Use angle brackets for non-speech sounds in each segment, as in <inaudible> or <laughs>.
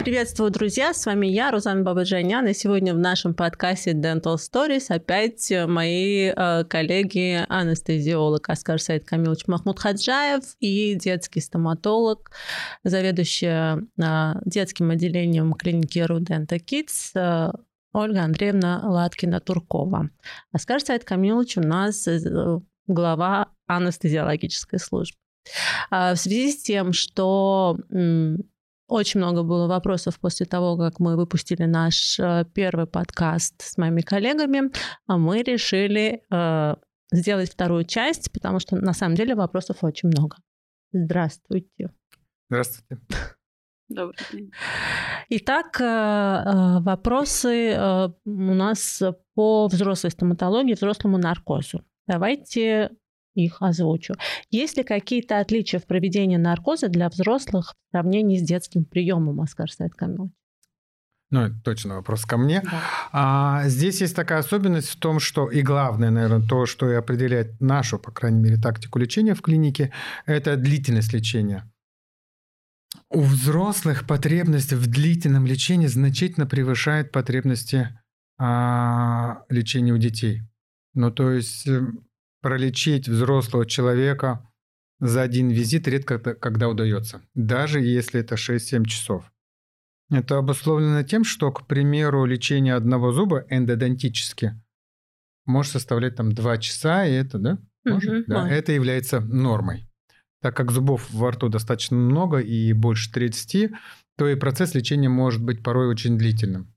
Приветствую, друзья! С вами я, Рузан Бабаджанян, и сегодня в нашем подкасте Dental Stories опять мои э, коллеги, анестезиолог Аскар Саид Камилович Махмуд Хаджаев и детский стоматолог, заведующая э, детским отделением клиники Рудента Kids э, Ольга Андреевна Латкина-Туркова. Аскар Саид Камилович у нас э, глава анестезиологической службы. А, в связи с тем, что очень много было вопросов после того, как мы выпустили наш э, первый подкаст с моими коллегами. А мы решили э, сделать вторую часть, потому что на самом деле вопросов очень много. Здравствуйте. Здравствуйте. Добрый день. Итак, э, вопросы у нас по взрослой стоматологии, взрослому наркозу. Давайте их озвучу. Есть ли какие-то отличия в проведении наркоза для взрослых в сравнении с детским приемом, Оскар Сайт Камилович? Ну, это точно вопрос ко мне. Да. А, здесь есть такая особенность в том, что и главное, наверное, то, что и определяет нашу, по крайней мере, тактику лечения в клинике, это длительность лечения. У взрослых потребность в длительном лечении значительно превышает потребности а, лечения у детей. Ну, то есть эм, пролечить взрослого человека за один визит редко когда удается, даже если это 6-7 часов. Это обусловлено тем, что, к примеру, лечение одного зуба эндодонтически может составлять там 2 часа, и это, да? Может? Угу, да. Это является нормой. Так как зубов во рту достаточно много и больше 30, то и процесс лечения может быть порой очень длительным.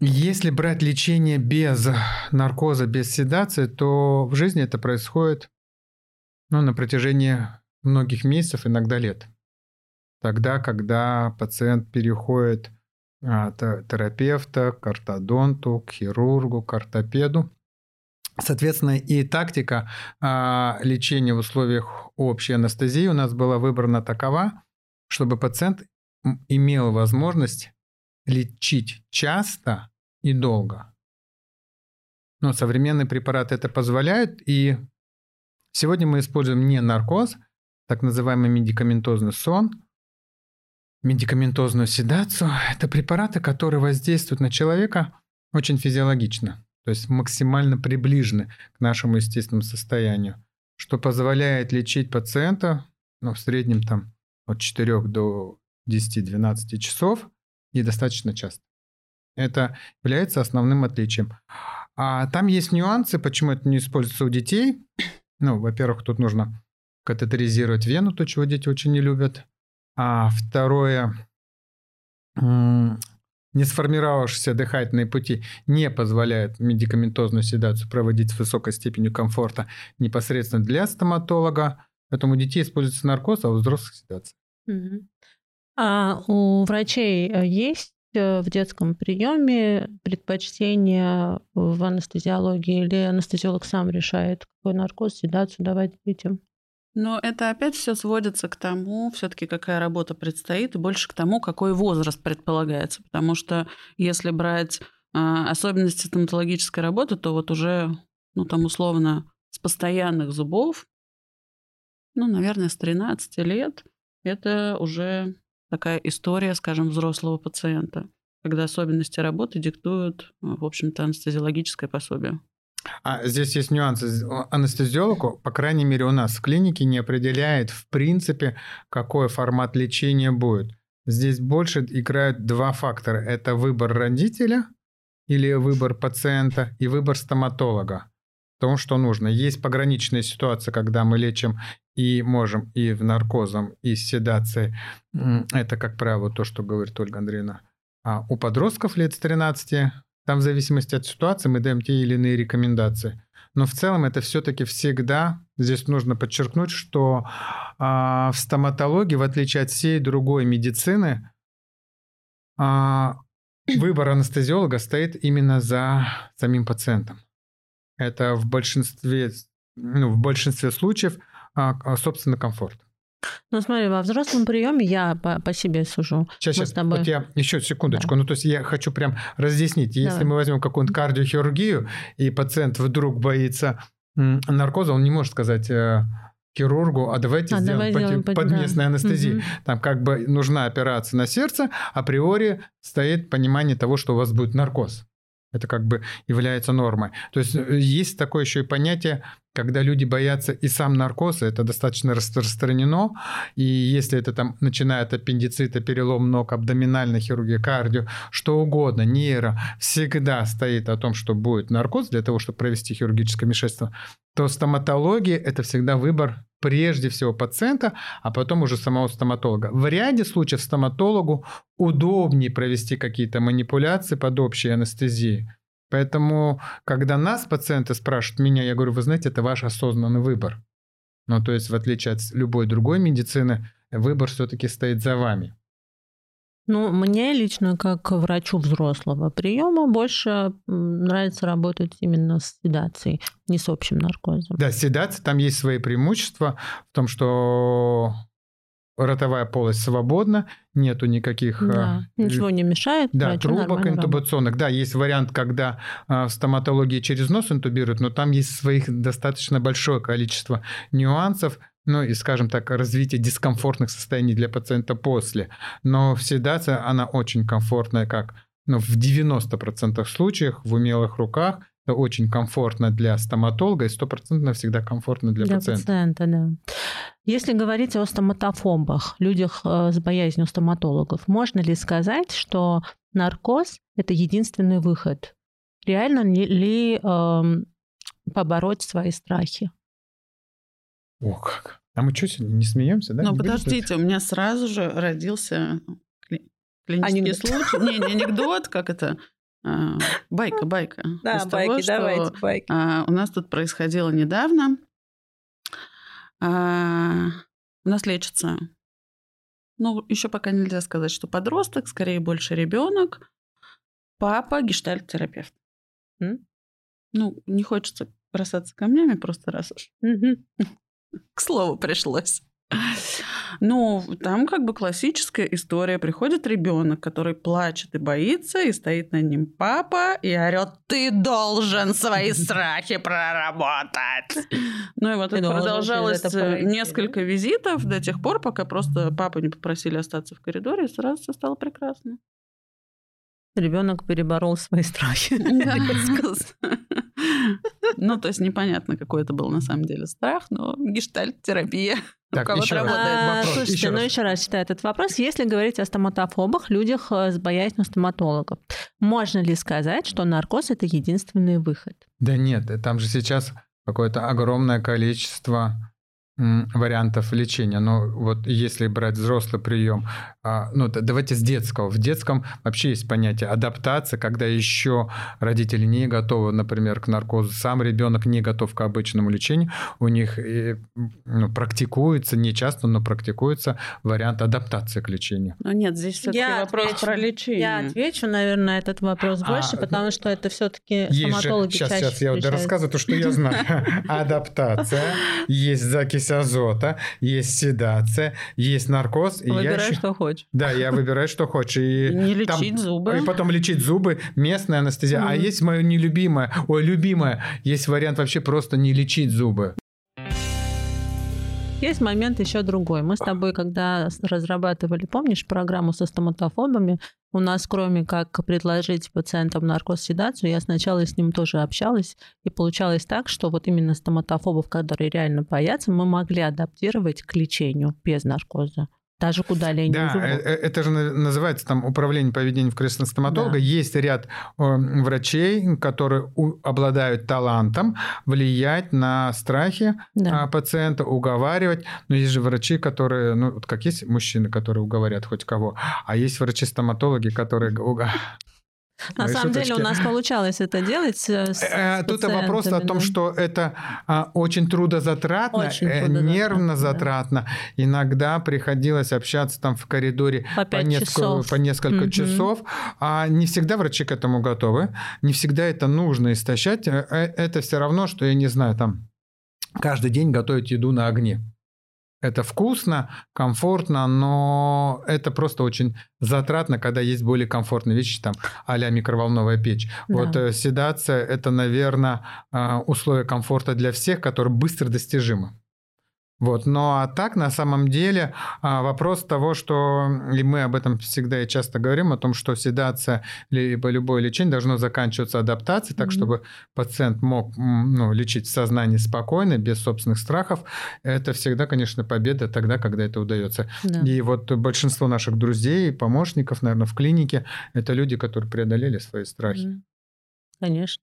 Если брать лечение без наркоза, без седации, то в жизни это происходит ну, на протяжении многих месяцев, иногда лет. Тогда, когда пациент переходит от терапевта к ортодонту, к хирургу, к ортопеду. Соответственно, и тактика а, лечения в условиях общей анестезии у нас была выбрана такова, чтобы пациент имел возможность лечить часто и долго. Но современные препараты это позволяют, и сегодня мы используем не наркоз, так называемый медикаментозный сон, медикаментозную седацию. Это препараты, которые воздействуют на человека очень физиологично, то есть максимально приближены к нашему естественному состоянию, что позволяет лечить пациента ну, в среднем там, от 4 до 10-12 часов и достаточно часто. Это является основным отличием. А там есть нюансы, почему это не используется у детей. Ну, во-первых, тут нужно катетеризировать вену, то, чего дети очень не любят. А второе, не сформировавшиеся дыхательные пути не позволяют медикаментозную седацию проводить с высокой степенью комфорта непосредственно для стоматолога. Поэтому у детей используется наркоз, а у взрослых седация. А у врачей э, есть в детском приеме предпочтение в анестезиологии или анестезиолог сам решает, какой наркоз, седацию давать детям? Но это опять все сводится к тому, все-таки какая работа предстоит, и больше к тому, какой возраст предполагается. Потому что если брать а, особенности стоматологической работы, то вот уже, ну там условно, с постоянных зубов, ну, наверное, с 13 лет, это уже такая история, скажем, взрослого пациента, когда особенности работы диктуют, в общем-то, анестезиологическое пособие. А здесь есть нюансы. Анестезиологу, по крайней мере, у нас в клинике не определяет, в принципе, какой формат лечения будет. Здесь больше играют два фактора. Это выбор родителя или выбор пациента и выбор стоматолога. Том, что нужно. Есть пограничные ситуации, когда мы лечим и можем и в наркозом, и с седацией. Это, как правило, то, что говорит Ольга Андреевна. А у подростков лет с 13 там в зависимости от ситуации мы даем те или иные рекомендации. Но в целом это все-таки всегда, здесь нужно подчеркнуть, что а, в стоматологии, в отличие от всей другой медицины, а, выбор анестезиолога стоит именно за самим пациентом. Это в большинстве, ну, в большинстве случаев, собственно, комфорт. Ну, смотри, во взрослом приеме я по, по себе сужу. Сейчас, сейчас, тобой... вот я еще секундочку. Да. Ну, то есть я хочу прям разъяснить. Если Давай. мы возьмем какую-нибудь кардиохирургию, и пациент вдруг боится наркоза, он не может сказать э, хирургу, а давайте а сделаем давай под, под местной да. анестезией. Угу. Там как бы нужна операция на сердце, априори стоит понимание того, что у вас будет наркоз. Это как бы является нормой. То есть э, есть такое еще и понятие, когда люди боятся и сам наркоз, это достаточно распространено, и если это там начиная от аппендицита, перелом ног, абдоминальная хирургия, кардио, что угодно, нейро, всегда стоит о том, что будет наркоз для того, чтобы провести хирургическое вмешательство, то стоматология – это всегда выбор прежде всего пациента, а потом уже самого стоматолога. В ряде случаев стоматологу удобнее провести какие-то манипуляции под общей анестезией. Поэтому, когда нас пациенты спрашивают меня, я говорю, вы знаете, это ваш осознанный выбор. Ну, то есть, в отличие от любой другой медицины, выбор все-таки стоит за вами. Ну, мне лично, как врачу взрослого приема, больше нравится работать именно с седацией, не с общим наркозом. Да, седация, там есть свои преимущества в том, что ротовая полость свободна, нету никаких... Да, э, ничего не мешает. Да, трубок интубационных. Работать. Да, есть вариант, когда э, в стоматологии через нос интубируют, но там есть своих достаточно большое количество нюансов, ну и, скажем так, развитие дискомфортных состояний для пациента после. Но седация, она очень комфортная, как ну, в 90% случаях в умелых руках это очень комфортно для стоматолога и стопроцентно всегда комфортно для, для пациента. пациента да. Если говорить о стоматофобах, людях э, с боязнью стоматологов, можно ли сказать, что наркоз – это единственный выход? Реально ли, ли э, побороть свои страхи? О, как. А мы что, сегодня не смеемся, да? Ну, подождите, у меня сразу же родился клинический анекдот. случай. Не, не анекдот, как это? А, байка, байка. Да, Из байки, того, давайте, байки. А, у нас тут происходило недавно. А, у нас лечится, ну, еще пока нельзя сказать, что подросток, скорее больше ребенок. Папа гештальт-терапевт. Ну, не хочется бросаться камнями просто раз уж. <laughs> К слову пришлось. Ну, там как бы классическая история. Приходит ребенок, который плачет и боится, и стоит над ним папа и орет: Ты должен свои <laughs> страхи проработать. Ну и вот это продолжалось несколько визитов до тех пор, пока просто папу не попросили остаться в коридоре, и сразу все стало прекрасно. Ребенок переборол свои страхи. <laughs> Ну, то есть непонятно, какой это был на самом деле страх, но гештальт-терапия так, еще работает. А, вопрос. Слушайте, еще ну раз. еще раз читаю этот вопрос. Если говорить о стоматофобах, людях э, с боязнью стоматологов, можно ли сказать, что наркоз – это единственный выход? Да нет, там же сейчас какое-то огромное количество вариантов лечения. Но вот если брать взрослый прием, ну давайте с детского. В детском вообще есть понятие адаптация, когда еще родители не готовы, например, к наркозу, сам ребенок не готов к обычному лечению, у них ну, практикуется, не часто, но практикуется вариант адаптации к лечению. Но нет, здесь все-таки вопрос отвечу, про лечение. Я отвечу, наверное, на этот вопрос а, больше, потому что это все-таки стоматологи сейчас, чаще Сейчас я вот рассказываю то, что я знаю. <laughs> Адаптация, есть закись азота, есть седация, есть наркоз. Выбирай, что хочешь. Да, я выбираю, что хочешь. И не лечить там... зубы. И потом лечить зубы, местная анестезия. Mm-hmm. А есть мое нелюбимое, ой, любимое, есть вариант вообще просто не лечить зубы. Есть момент еще другой. Мы с тобой, когда разрабатывали, помнишь, программу со стоматофобами, у нас, кроме как предложить пациентам наркоседацию, я сначала с ним тоже общалась, и получалось так, что вот именно стоматофобов, которые реально боятся, мы могли адаптировать к лечению без наркоза даже куда ли Да. Э, э, это же называется там управление поведением в кресле стоматолога. Да. Есть ряд врачей, которые обладают талантом влиять на страхи да. А, пациента, уговаривать. Но есть же врачи, которые, ну, вот как есть мужчины, которые уговорят хоть кого, а есть врачи-стоматологи, которые на самом шуточки. деле у нас получалось это делать. С э, Тут вопрос о том, что это а, очень трудозатратно, очень э, трудозатратно, нервно затратно. Да. Иногда приходилось общаться там в коридоре по, по, несколько, по несколько угу. часов. А не всегда врачи к этому готовы. Не всегда это нужно истощать. Э, это все равно, что, я не знаю, там каждый день готовить еду на огне. Это вкусно, комфортно, но это просто очень затратно, когда есть более комфортные вещи, там, а-ля микроволновая печь. Да. Вот э, седация – это, наверное, э, условие комфорта для всех, которые быстро достижимы. Вот. Но а так, на самом деле, а, вопрос того, что, и мы об этом всегда и часто говорим, о том, что седация либо любое лечение должно заканчиваться адаптацией, так, mm-hmm. чтобы пациент мог ну, лечить в сознании спокойно, без собственных страхов. Это всегда, конечно, победа тогда, когда это удается. Да. И вот большинство наших друзей, помощников, наверное, в клинике, это люди, которые преодолели свои страхи. Mm-hmm. Конечно.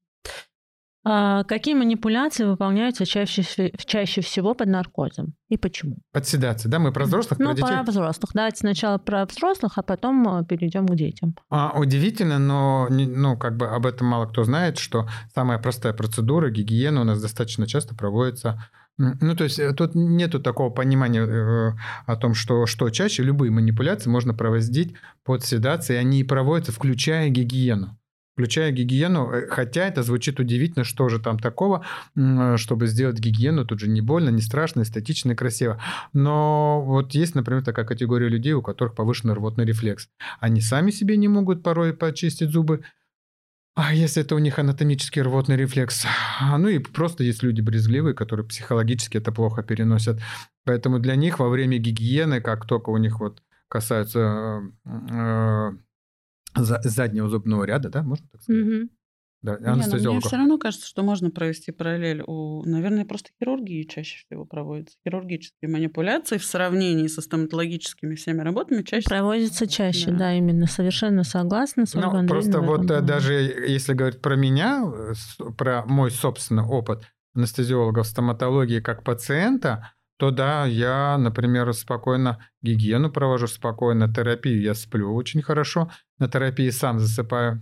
А какие манипуляции выполняются чаще, чаще всего под наркозом и почему? Под седацией, да? Мы про взрослых, ну, про детей? про взрослых. Давайте сначала про взрослых, а потом э, перейдем к детям. А, удивительно, но ну, как бы об этом мало кто знает, что самая простая процедура, гигиена у нас достаточно часто проводится ну, то есть э, тут нету такого понимания э, о том, что, что чаще любые манипуляции можно проводить под седацией, они и проводятся, включая гигиену включая гигиену, э, хотя это звучит удивительно, что же там такого, э, чтобы сделать гигиену, тут же не больно, не страшно, эстетично и красиво. Но вот есть, например, такая категория людей, у которых повышенный рвотный рефлекс. Они сами себе не могут порой почистить зубы, а если это у них анатомический рвотный рефлекс? А, ну и просто есть люди брезгливые, которые психологически это плохо переносят. Поэтому для них во время гигиены, как только у них вот касаются э, заднего зубного ряда, да, можно так сказать? Угу. Да, Не, мне все равно кажется, что можно провести параллель. У, наверное, просто хирургии чаще всего проводятся. Хирургические манипуляции в сравнении со стоматологическими всеми работами чаще Проводятся чаще, да, да именно. Совершенно согласна с Ольгой ну, Просто вот этом. даже если говорить про меня, про мой собственный опыт анестезиолога в стоматологии как пациента, то да, я, например, спокойно гигиену провожу, спокойно терапию я сплю очень хорошо, на терапии сам засыпаю.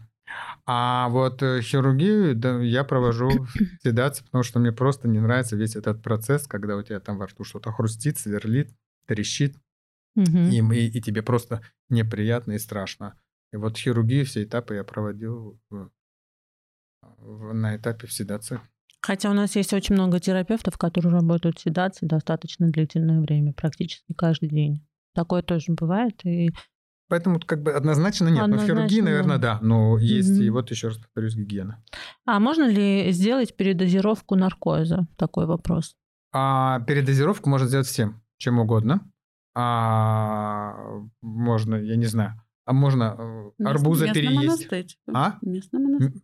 А вот э, хирургию да, я провожу <clears throat> седацию, потому что мне просто не нравится весь этот процесс, когда у тебя там во рту что-то хрустит, сверлит, трещит, угу. и, и, и тебе просто неприятно и страшно. И вот хирургию все этапы я проводил в, в, на этапе седации. Хотя у нас есть очень много терапевтов, которые работают в седации достаточно длительное время, практически каждый день. Такое тоже бывает. И Поэтому как бы однозначно нет. Однозначно, но хирургии, наверное, да. Но есть угу. и вот еще раз повторюсь, гигиена. А можно ли сделать передозировку наркоза? Такой вопрос. А передозировку можно сделать всем, чем угодно. А можно, я не знаю, а можно э, Мест, арбуза переесть. А?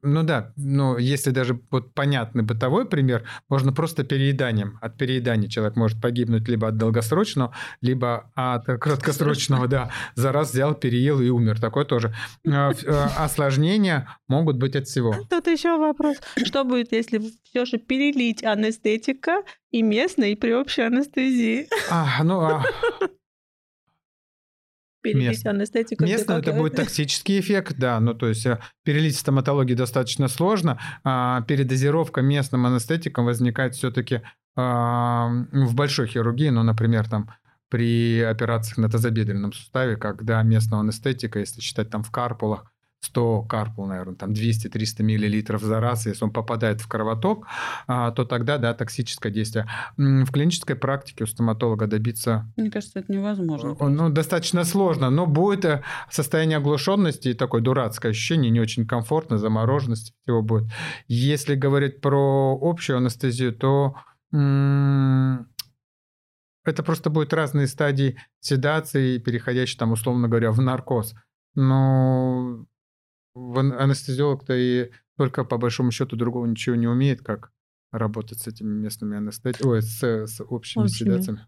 Ну да, но если даже вот понятный бытовой пример, можно просто перееданием. От переедания человек может погибнуть либо от долгосрочного, либо от краткосрочного, да. За раз взял, переел и умер. Такое тоже. А, э, осложнения могут быть от всего. Тут еще вопрос. Что будет, если все же перелить анестетика и местной, и при общей анестезии? А, ну, а, перелить анестетику. Местно это будет токсический эффект, да. Ну, то есть э, перелить стоматологии достаточно сложно. А передозировка местным анестетиком возникает все-таки а, в большой хирургии, ну, например, там при операциях на тазобедренном суставе, когда местного анестетика, если считать там в карпулах, 100 карпул, наверное, там 200-300 миллилитров за раз, если он попадает в кровоток, а, то тогда, да, токсическое действие. В клинической практике у стоматолога добиться... Мне кажется, это невозможно. Ну, достаточно сложно, но будет э, состояние оглушенности и такое дурацкое ощущение, не очень комфортно, замороженности всего будет. Если говорить про общую анестезию, то это просто будет разные стадии седации, переходящие там, условно говоря, в наркоз. Но анестезиолог-то и только по большому счету другого ничего не умеет, как работать с этими местными анестетиками, ой, с, с общими, общими седациями.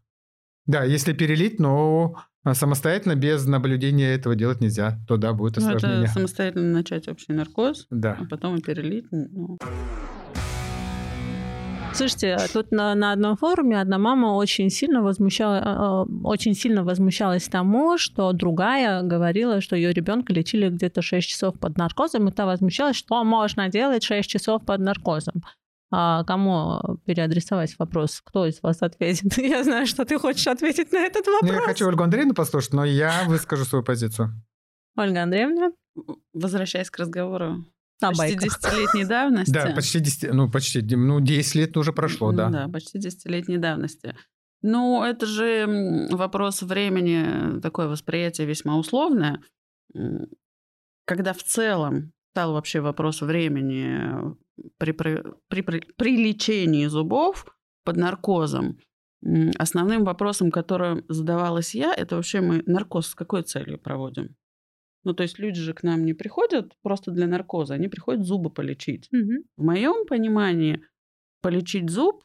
Да, если перелить, но самостоятельно без наблюдения этого делать нельзя, то да, будет осложнение. Ну, это самостоятельно начать общий наркоз, да. а потом и перелить. Ну... Слушайте, тут на, на одном форуме одна мама очень сильно, возмущала, э, э, очень сильно возмущалась тому, что другая говорила, что ее ребенка лечили где-то 6 часов под наркозом, и та возмущалась, что можно делать 6 часов под наркозом. А кому переадресовать вопрос? Кто из вас ответит? <laughs> Я знаю, что ты хочешь ответить на этот вопрос. Ну, я хочу Ольгу Андреевну послушать, но я выскажу свою позицию. Ольга Андреевна? Возвращаясь к разговору на почти десятилетней давности. Да, почти 10, ну, почти, ну, 10 лет уже прошло, да. Да, почти десятилетней давности. Ну, это же вопрос времени, такое восприятие весьма условное. Когда в целом стал вообще вопрос времени при, при, при, при лечении зубов под наркозом, основным вопросом, которым задавалась я, это вообще мы наркоз с какой целью проводим? Ну, то есть люди же к нам не приходят просто для наркоза, они приходят зубы полечить. Мгм. В моем понимании полечить зуб,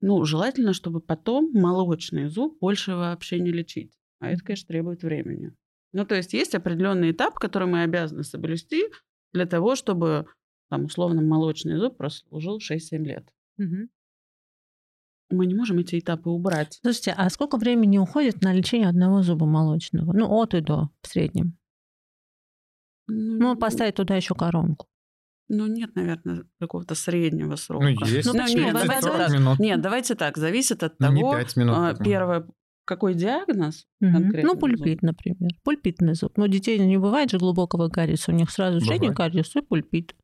ну, желательно, чтобы потом молочный зуб больше вообще не лечить. А это, конечно, требует времени. Ну, то есть есть определенный этап, который мы обязаны соблюсти для того, чтобы, там, условно, молочный зуб прослужил 6-7 лет. Мгм. Мы не можем эти этапы убрать. Слушайте, а сколько времени уходит на лечение одного зуба молочного? Ну, от и до в среднем. Ну, поставить туда еще коронку. Ну, нет, наверное, какого-то среднего срока. Ну, есть. Ну, почему? нет, Давайте так. Нет, давайте так. Зависит от Ну, не того, минут. а, первое, какой диагноз Мгм. конкретно. Ну, пульпит, например. Пульпитный зуб. Ну, детей не бывает же глубокого кариеса. У них сразу Бывает. средний кариес и пульпит.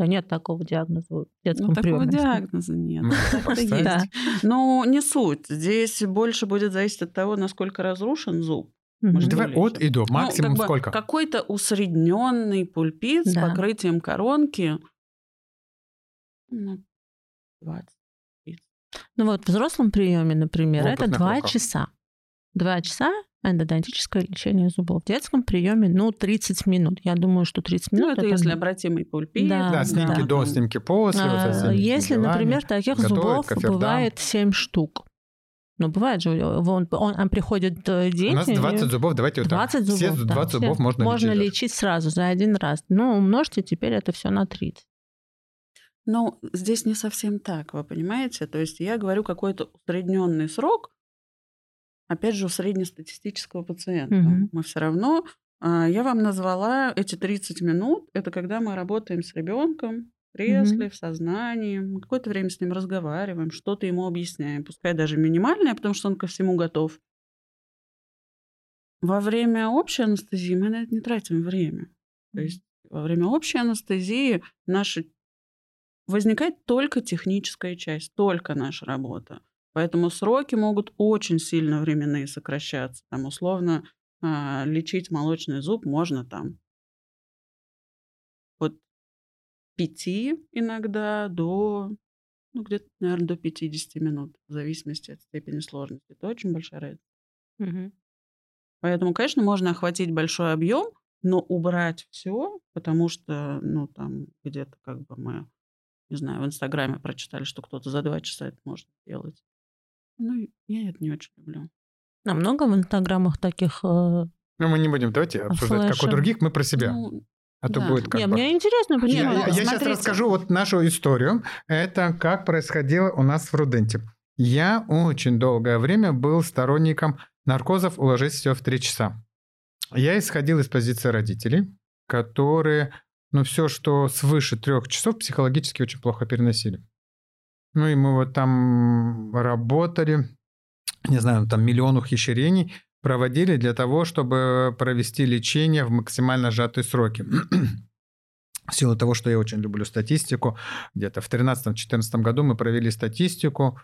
Да нет такого диагноза в детском Ну, такого приеме. диагноза нет. Ну, Так это поставить. есть. Да. Но не суть. Здесь больше будет зависеть от того, насколько разрушен зуб. Давай от и до. Ну, Максимум сколько? Какой-то усредненный пульпит с покрытием коронки. Ну, 20. Ну вот в взрослом приеме, например, это опытных два руках. часа. Два часа эндодонтическое лечение зубов. В детском приеме, ну, 30 минут. Я думаю, что 30 минут Ну, это если обратимый пульпит. Да, Да, снимки да. до, снимки после. вот А, этими Если, делами. например, таких готовят зубов кофердам. бывает 7 штук. Ну, бывает же, он, он, он приходит э, дети. У нас 20 зубов, давайте вот так. 20 зубов. Все да, 20 все. зубов можно, можно лечить. лечить сразу за один раз. Ну, умножьте теперь это все на 30. Ну, здесь не совсем так, вы понимаете? То есть я говорю какой-то усредненный срок, опять же, у среднестатистического пациента. Мгм. Мы все равно, а, я вам назвала эти 30 минут, это когда мы работаем с ребенком в кресле, в сознании, мы какое-то время с ним разговариваем, что-то ему объясняем, пускай даже минимальное, потому что он ко всему готов. Во время общей анестезии мы на это не тратим время. То есть во время общей анестезии наша возникает только техническая часть, только наша работа. Поэтому сроки могут очень сильно временные сокращаться. Там условно а, лечить молочный зуб можно там от 5 иногда до, ну, где-то, наверное, до 50 минут, в зависимости от степени сложности. Это очень большая разница. Поэтому, конечно, можно охватить большой объем, но убрать все, потому что, ну, там где-то как бы мы, не знаю, в Инстаграме прочитали, что кто-то за два часа это может сделать. Ну, я это не очень люблю. А много в инстаграмах таких... э, Ну, мы не будем, давайте обсуждать, как у других, мы про себя. Ну, а то да. будет как Не, бы... мне интересно Я, почему. я- я сейчас расскажу вот нашу историю. Это как происходило у нас в Руденте. Я очень долгое время был сторонником наркозов «уложить все в три часа». Я исходил из позиции родителей, которые, ну, все, что свыше трех часов, психологически очень плохо переносили. Ну, и мы вот там работали, не знаю, там миллион ухищрений проводили для того, чтобы провести лечение в максимально сжатые сроки. <clears throat> В силу того, что я очень люблю статистику, где-то в 2013-2014 году мы провели статистику,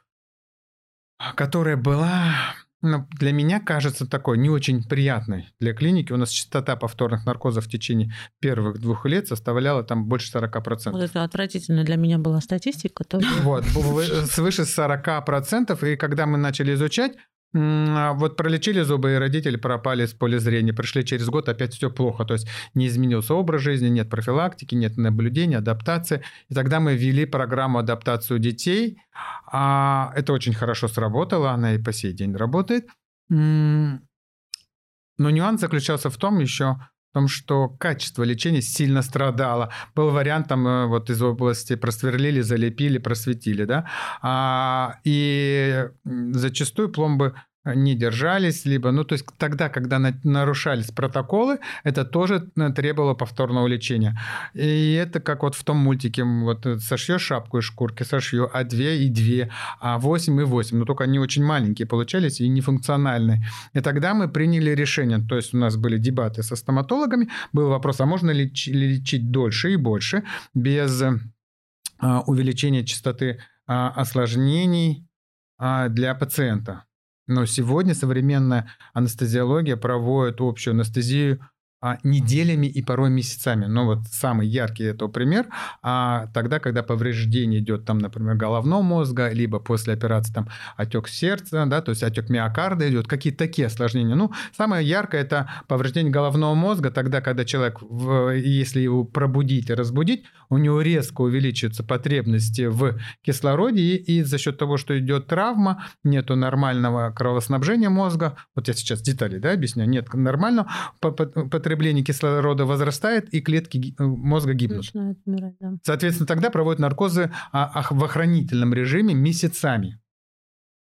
которая была, ну, для меня кажется, такой не очень приятной для клиники. У нас частота повторных наркозов в течение первых двух лет составляла там больше 40%. Вот это отвратительно для меня была статистика. То Вот, было <laughs> свыше 40%, и когда мы начали изучать, вот пролечили зубы, и родители пропали с поля зрения. Пришли через год, опять все плохо. То есть не изменился образ жизни, нет профилактики, нет наблюдения, адаптации. И тогда мы ввели программу адаптацию детей. А это очень хорошо сработало, она и по сей день работает. Но нюанс заключался в том еще, том, что качество лечения сильно страдало. Был вариант там э, вот из области просверлили, залепили, просветили, да, а, и зачастую пломбы не держались, либо, ну, то есть тогда, когда на- нарушались протоколы, это тоже э, требовало повторного лечения. И это как вот в том мультике, вот э, сошьешь шапку из шкурки, сошью, а две и две, а восемь и восемь, но только они очень маленькие получались и нефункциональные. И тогда мы приняли решение, то есть у нас были дебаты со стоматологами, был вопрос, а можно ли лечи- лечить дольше и больше без э, а, увеличения частоты а, осложнений а, для пациента. Но сегодня современная анестезиология проводит общую анестезию а, неделями и порой месяцами. Но вот самый яркий это пример, а тогда, когда повреждение идет там, например, головного мозга, либо после операции там отек сердца, да, то есть отек миокарда идет, какие-то такие осложнения. Ну, самое яркое это повреждение головного мозга, тогда, когда человек, если его пробудить и разбудить, у него резко увеличиваются потребности в кислороде, и, и за счет того, что идет травма, нету нормального кровоснабжения мозга, вот я сейчас детали да, объясняю, нет нормального, потребление кислорода возрастает, и клетки э, мозга гибнут. Умирать, да. Соответственно, тогда проводят наркозы а, в охранительном режиме месяцами.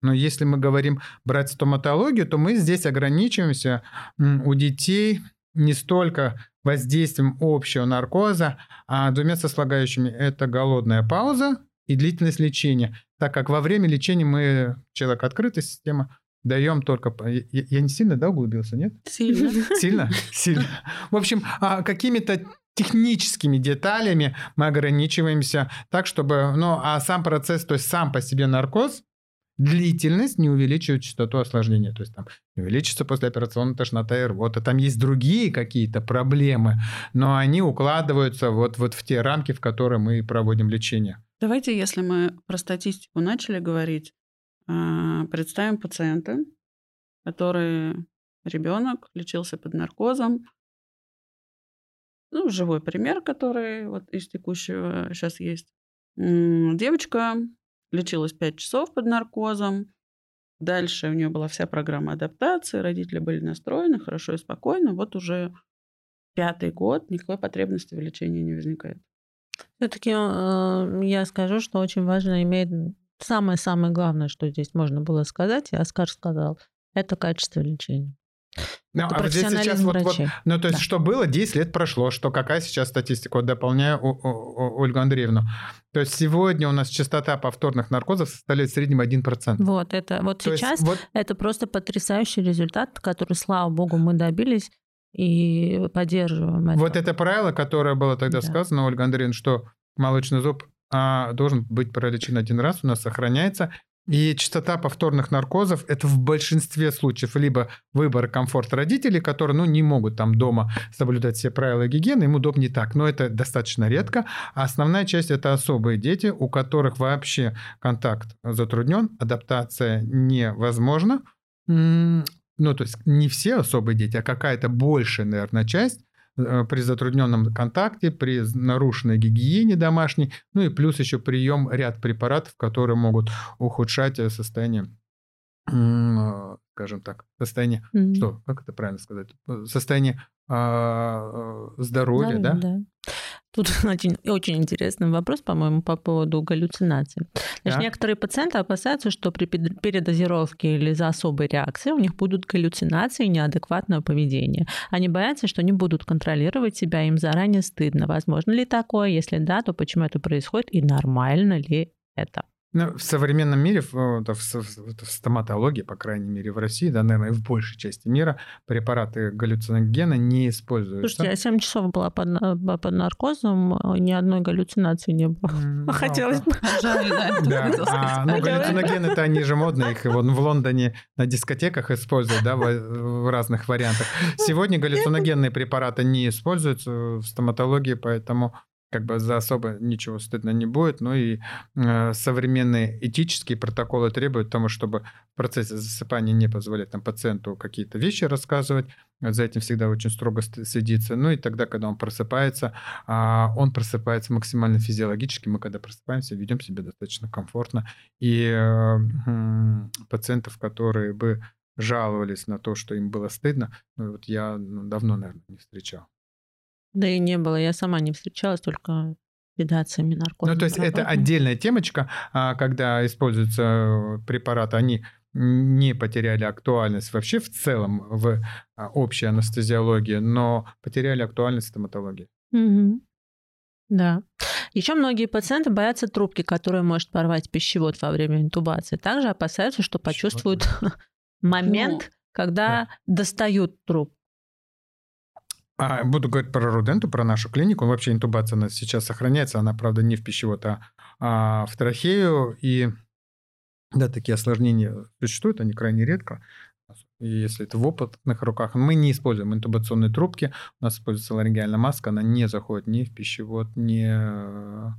Но если мы говорим брать стоматологию, то мы здесь ограничиваемся у детей не столько воздействием общего наркоза, а двумя сослагающими. Это голодная пауза и длительность лечения. Так как во время лечения мы, человек открытая система, даем только... Я, я не сильно, да, углубился, нет? Сильно. <laughs> Сильно? <laughs> Сильно. В общем, а какими-то техническими деталями мы ограничиваемся так, чтобы... Ну, а сам процесс, то есть сам по себе наркоз, длительность не увеличивает частоту осложнения. То есть там не увеличится послеоперационная тошнота и рвота. Там есть другие какие-то проблемы, но они укладываются вот, вот в те рамки, в которые мы проводим лечение. Давайте, если мы про статистику начали говорить, представим пациента, который ребенок лечился под наркозом. Ну, живой пример, который вот из текущего сейчас есть. Девочка лечилась 5 часов под наркозом. Дальше у нее была вся программа адаптации, родители были настроены хорошо и спокойно. Вот уже пятый год никакой потребности в лечении не возникает. Все-таки э, я скажу, что очень важно иметь самое-самое главное, что здесь можно было сказать, и Оскар сказал, это качество лечения. Ну, а здесь сейчас вот, вот, ну, то есть, да. что было, 10 лет прошло, что какая сейчас статистика? Вот дополняю у, у, у Ольгу Андреевну. То есть сегодня у нас частота повторных наркозов составляет в среднем 1%. Вот, это вот то сейчас есть, вот... это просто потрясающий результат, который, слава богу, мы добились и поддерживаем это. Вот это правило, которое было тогда да. сказано, Ольга Андреевна, что молочный зуб а, должен быть пролечен один раз, у нас сохраняется. И частота повторных наркозов – это в большинстве случаев либо выбор комфорт родителей, которые ну, не могут там дома соблюдать все правила гигиены, им удобнее так, но это достаточно редко. А основная часть – это особые дети, у которых вообще контакт затруднен, адаптация невозможна. Ну, то есть не все особые дети, а какая-то большая, наверное, часть при затрудненном контакте, при нарушенной гигиене домашней, ну и плюс еще прием ряд препаратов, которые могут ухудшать э, состояние э, скажем так, состояние, mm-hmm. что, как это правильно сказать, состояние а, здоровья, да? да? Тут <laughs> очень, очень интересный вопрос, по-моему, по поводу галлюцинаций. Значит, да. некоторые пациенты опасаются, что при передозировке или за особой реакцией у них будут галлюцинации и неадекватное поведение. Они боятся, что не будут контролировать себя, им заранее стыдно. Возможно ли такое? Если да, то почему это происходит и нормально ли это? Ну, в современном мире, в, в, в, в стоматологии, по крайней мере, в России, да, наверное, и в большей части мира, препараты галлюциногена не используются. Слушайте, я 7 часов была под, под наркозом, ни одной галлюцинации не было. Mm, <laughs> Хотелось бы. Да. А, ну, галлюциногены, это они же модные, их вот в Лондоне на дискотеках используют, да, в, в разных вариантах. <laughs> Сегодня галлюциногенные препараты не используются в стоматологии, поэтому как бы за особо ничего стыдно не будет. Ну и э, современные этические протоколы требуют тому, чтобы в процессе засыпания не позволять там, пациенту какие-то вещи рассказывать. За этим всегда очень строго следится. Ну и тогда, когда он просыпается, э, он просыпается максимально физиологически. Мы, когда просыпаемся, ведем себя достаточно комфортно. И э, э, пациентов, которые бы жаловались на то, что им было стыдно, ну, вот я ну, давно, наверное, не встречал. Да и не было. Я сама не встречалась, только седациями, наркотиками. Ну, то есть это отдельная темочка, а, когда используются препараты, они не потеряли актуальность вообще в целом в а, общей анестезиологии, но потеряли актуальность в стоматологии. Угу. Да. Еще многие пациенты боятся трубки, которая может порвать пищевод во время интубации. Также опасаются, что почувствуют <laughs> момент, ну, когда да. достают трубку. А буду говорить про Руденту, про нашу клинику. Вообще интубация у нас сейчас сохраняется. Она, правда, не в пищевод, а, а в трахею. И да, такие осложнения существуют, они крайне редко. Если это в опытных руках, мы не используем интубационные трубки, у нас используется ларингеальная маска, она не заходит ни в пищевод, ни а,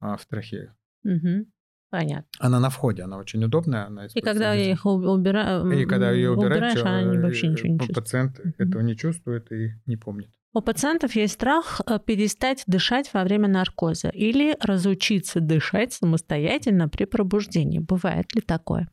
в трахею. Угу. Понятно. Она на входе, она очень удобная. Она и когда я их убираю, и когда ее убираешь, убираешь она вообще ничего не чувствует. Пациент угу. этого не чувствует и не помнит. У пациентов есть страх э, перестать дышать во время наркоза или разучиться дышать самостоятельно при пробуждении. Бывает ли такое?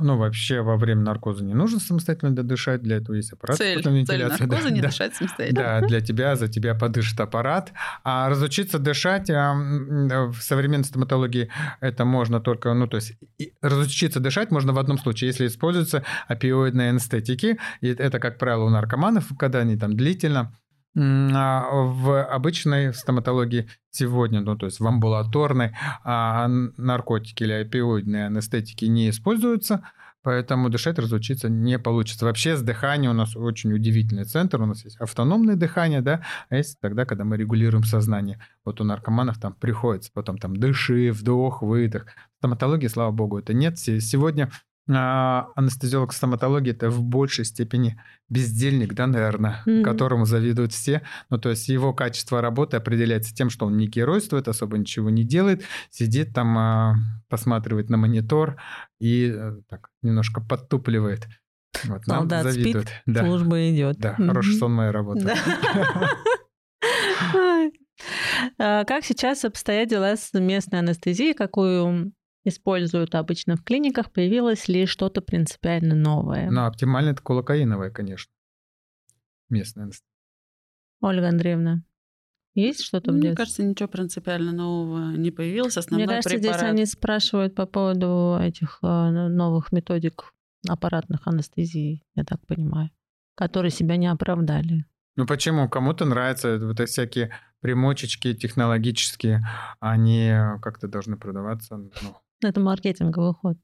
Ну, вообще, во время наркоза не нужно самостоятельно дышать, для этого есть аппарат. Цель, цель наркоза да, не да, дышать самостоятельно. Да, для тебя, за тебя подышит аппарат. А разучиться дышать а, в современной стоматологии это можно только, ну, то есть разучиться дышать можно в одном случае, если используются опиоидные анестетики. И это, как правило, у наркоманов, когда они там длительно в обычной стоматологии сегодня, ну, то есть в амбулаторной, а наркотики или опиоидные анестетики не используются, поэтому дышать разучиться не получится. Вообще с дыханием у нас очень удивительный центр, у нас есть автономное дыхание, да, а есть тогда, когда мы регулируем сознание. Вот у наркоманов там приходится потом там дыши, вдох, выдох. В стоматологии, слава богу, это нет. Сегодня а, анестезиолог стоматологии это в большей степени бездельник, да, наверное, mm-hmm. которому завидуют все. Ну, то есть его качество работы определяется тем, что он не геройствует, особо ничего не делает, сидит там, а, посматривает на монитор и э, так немножко подтупливает. Вот, нам Солдат завидуют. спит, да. служба идет. Да, mm-hmm. хороший сон моя работа. <laughs> А, как сейчас обстоят дела с местной анестезией? Какую используют обычно в клиниках, появилось ли что-то принципиально новое? Ну, оптимально это колокаиновая, конечно. Местная. Ольга Андреевна, есть что-то в Мне кажется, ничего принципиально нового не появилось. Основной Мне кажется, препарат... здесь они спрашивают по поводу этих а, новых методик аппаратных анестезий, я так понимаю, которые себя не оправдали. Ну почему? Кому-то нравятся вот эти всякие примочечки технологические, они как-то должны продаваться. Ну, это маркетинговый ход.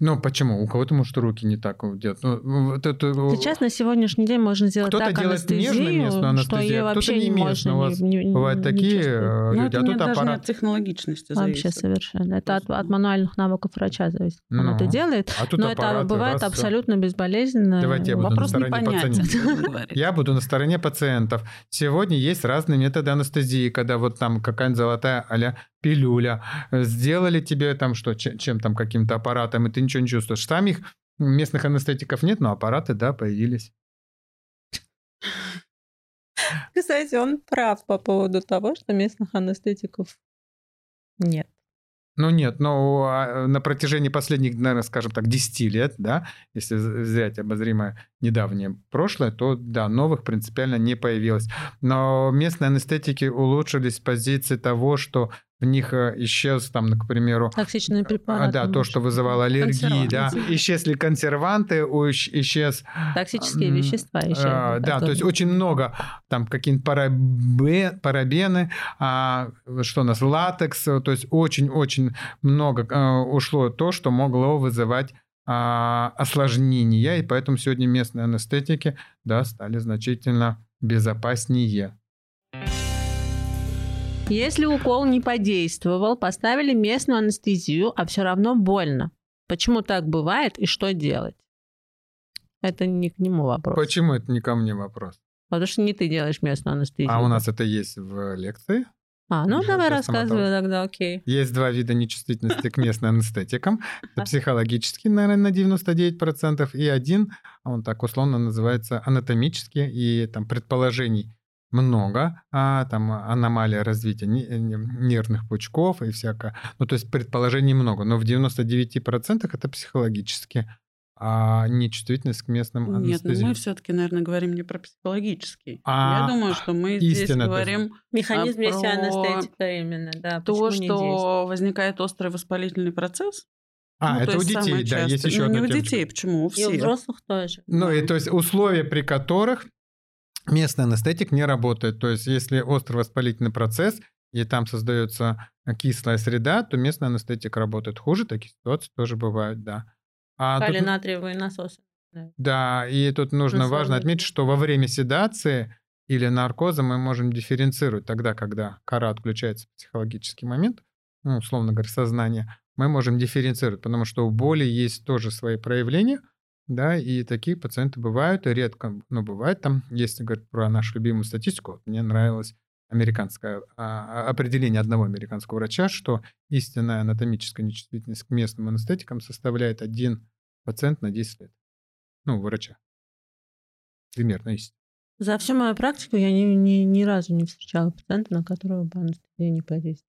Ну, почему? У кого-то, может, руки не так делают. Ну, вот это... Сейчас на сегодняшний день можно сделать кто-то так делает анестезию, местную анестезию, что ее вообще кто-то не местную. У вас не, не, бывают не такие не э, люди, а тут аппарат... от технологичности зависит. Вообще совершенно. Это от, от мануальных навыков врача зависит, кто ну, это делает. А тут Но это бывает раз... абсолютно безболезненно. Давайте я буду Вопрос на стороне пациентов. <laughs> Я буду на стороне пациентов. Сегодня есть разные методы анестезии, когда вот там какая-нибудь золотая а пилюля, сделали тебе там что, чем, чем там, каким-то аппаратом, и ты ничего не чувствуешь. Там их местных анестетиков нет, но аппараты, да, появились. Кстати, он прав по поводу того, что местных анестетиков нет. Ну нет, но а, на протяжении последних, наверное, скажем так, 10 лет, да, если взять обозримое недавнее прошлое, то да, новых принципиально не появилось. Но местные анестетики улучшились с позиции того, что в них э, исчез там, к примеру... Токсичные препараты. Да, то, что вызывало аллергии, да. Исчезли консерванты, исчез... Токсические вещества исчезли. А, да, то есть очень много, там какие-нибудь парабены, а, что у нас, латекс, то есть очень-очень много а, ушло то, что могло вызывать а, осложнения, и поэтому сегодня местные анестетики, да, стали значительно безопаснее. Если укол не подействовал, поставили местную анестезию, а все равно больно. Почему так бывает и что делать? Это не к нему вопрос. Почему это не ко мне вопрос? Потому что не ты делаешь местную анестезию. А у нас это есть в лекции? А, ну давай рассказывай тогда, окей. Есть два вида нечувствительности к местным анестетикам. <laughs> Это психологический, наверное, на 99%, и один, он так условно называется анатомический, и там предположений много, а там аномалия развития нервных пучков и всякое. Ну, то есть предположений много, но в 99% это психологически, а не чувствительность к местным анестезиям. Нет, ну мы все-таки, наверное, говорим не про психологический. А Я думаю, что мы здесь говорим Механизм про анестетика именно, да. То, что возникает острый воспалительный процесс, а, ну, это у детей, да, есть еще ну, не у детей, почему? У всех. И у взрослых тоже. Ну, да. и то есть условия, при которых местный анестетик не работает. То есть если острый воспалительный процесс, и там создается кислая среда, то местный анестетик работает хуже. Такие ситуации тоже бывают, да. А Калинатриевые тут... насосы. Да. и тут нужно Насловие. важно отметить, что во время седации или наркоза мы можем дифференцировать тогда, когда кора отключается в психологический момент, ну, условно говоря, сознания, мы можем дифференцировать, потому что у боли есть тоже свои проявления, да, и такие пациенты бывают, и редко, но бывает там, если говорить про нашу любимую статистику, вот мне нравилось американское а, а, определение одного американского врача, что истинная анатомическая нечувствительность к местным анестетикам составляет один пациент на 10 лет. Ну, врача. Примерно истина. За всю мою практику я ни, ни, ни разу не встречала пациента, на которого бы анестезия не подействовала.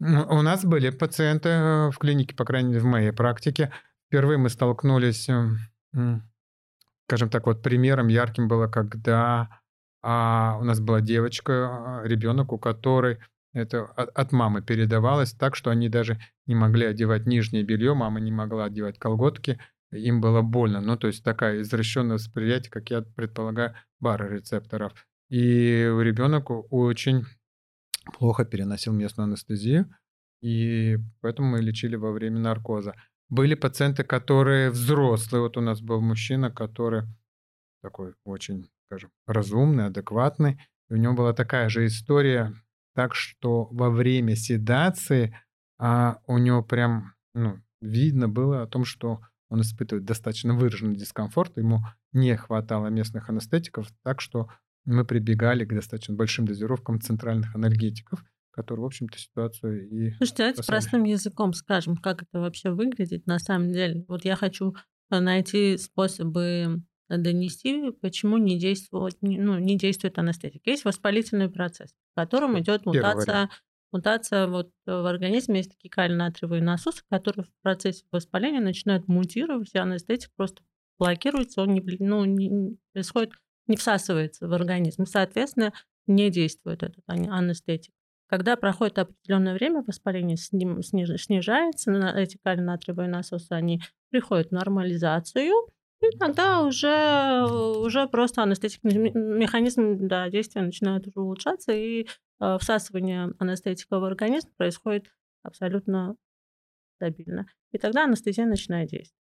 У нас были пациенты э, в клинике, по крайней мере, в моей практике. Впервые мы столкнулись, эм, скажем так, вот примером ярким было, когда а, у нас была девочка, а, ребенок, у которой это от мамы передавалось так, что они даже не могли одевать нижнее белье, мама не могла одевать колготки, им было больно. Ну, то есть такая извращенное восприятие, как я предполагаю, барорецепторов. И ребенок очень плохо переносил местную анестезию, и поэтому мы лечили во время наркоза. Были пациенты, которые взрослые. Вот у нас был мужчина, который такой очень, скажем, разумный, адекватный. И у него была такая же история, так что во время седации а, у него прям ну, видно было о том, что он испытывает достаточно выраженный дискомфорт, ему не хватало местных анестетиков, так что мы прибегали к достаточно большим дозировкам центральных анальгетиков, которые, в общем-то, ситуацию и... Слушайте, давайте простым языком скажем, как это вообще выглядит на самом деле. Вот я хочу э, найти способы донести, почему не, действует, ну, не действует анестетика. Есть воспалительный процесс, в котором идет мутация, мутация вот в организме, есть такие калий-натриевые насосы, которые в процессе воспаления начинают мутировать, и анестетик просто блокируется, он не, ну, не, происходит не всасывается в организм, соответственно, не действует этот анестетик. Когда проходит определенное время, воспаление снижается, эти калий-натриевые насосы, они приходят в нормализацию, и тогда уже, уже просто анестетик, механизм да, действия начинает уже улучшаться, и э, всасывание анестетика в организм происходит абсолютно стабильно. И тогда анестезия начинает действовать.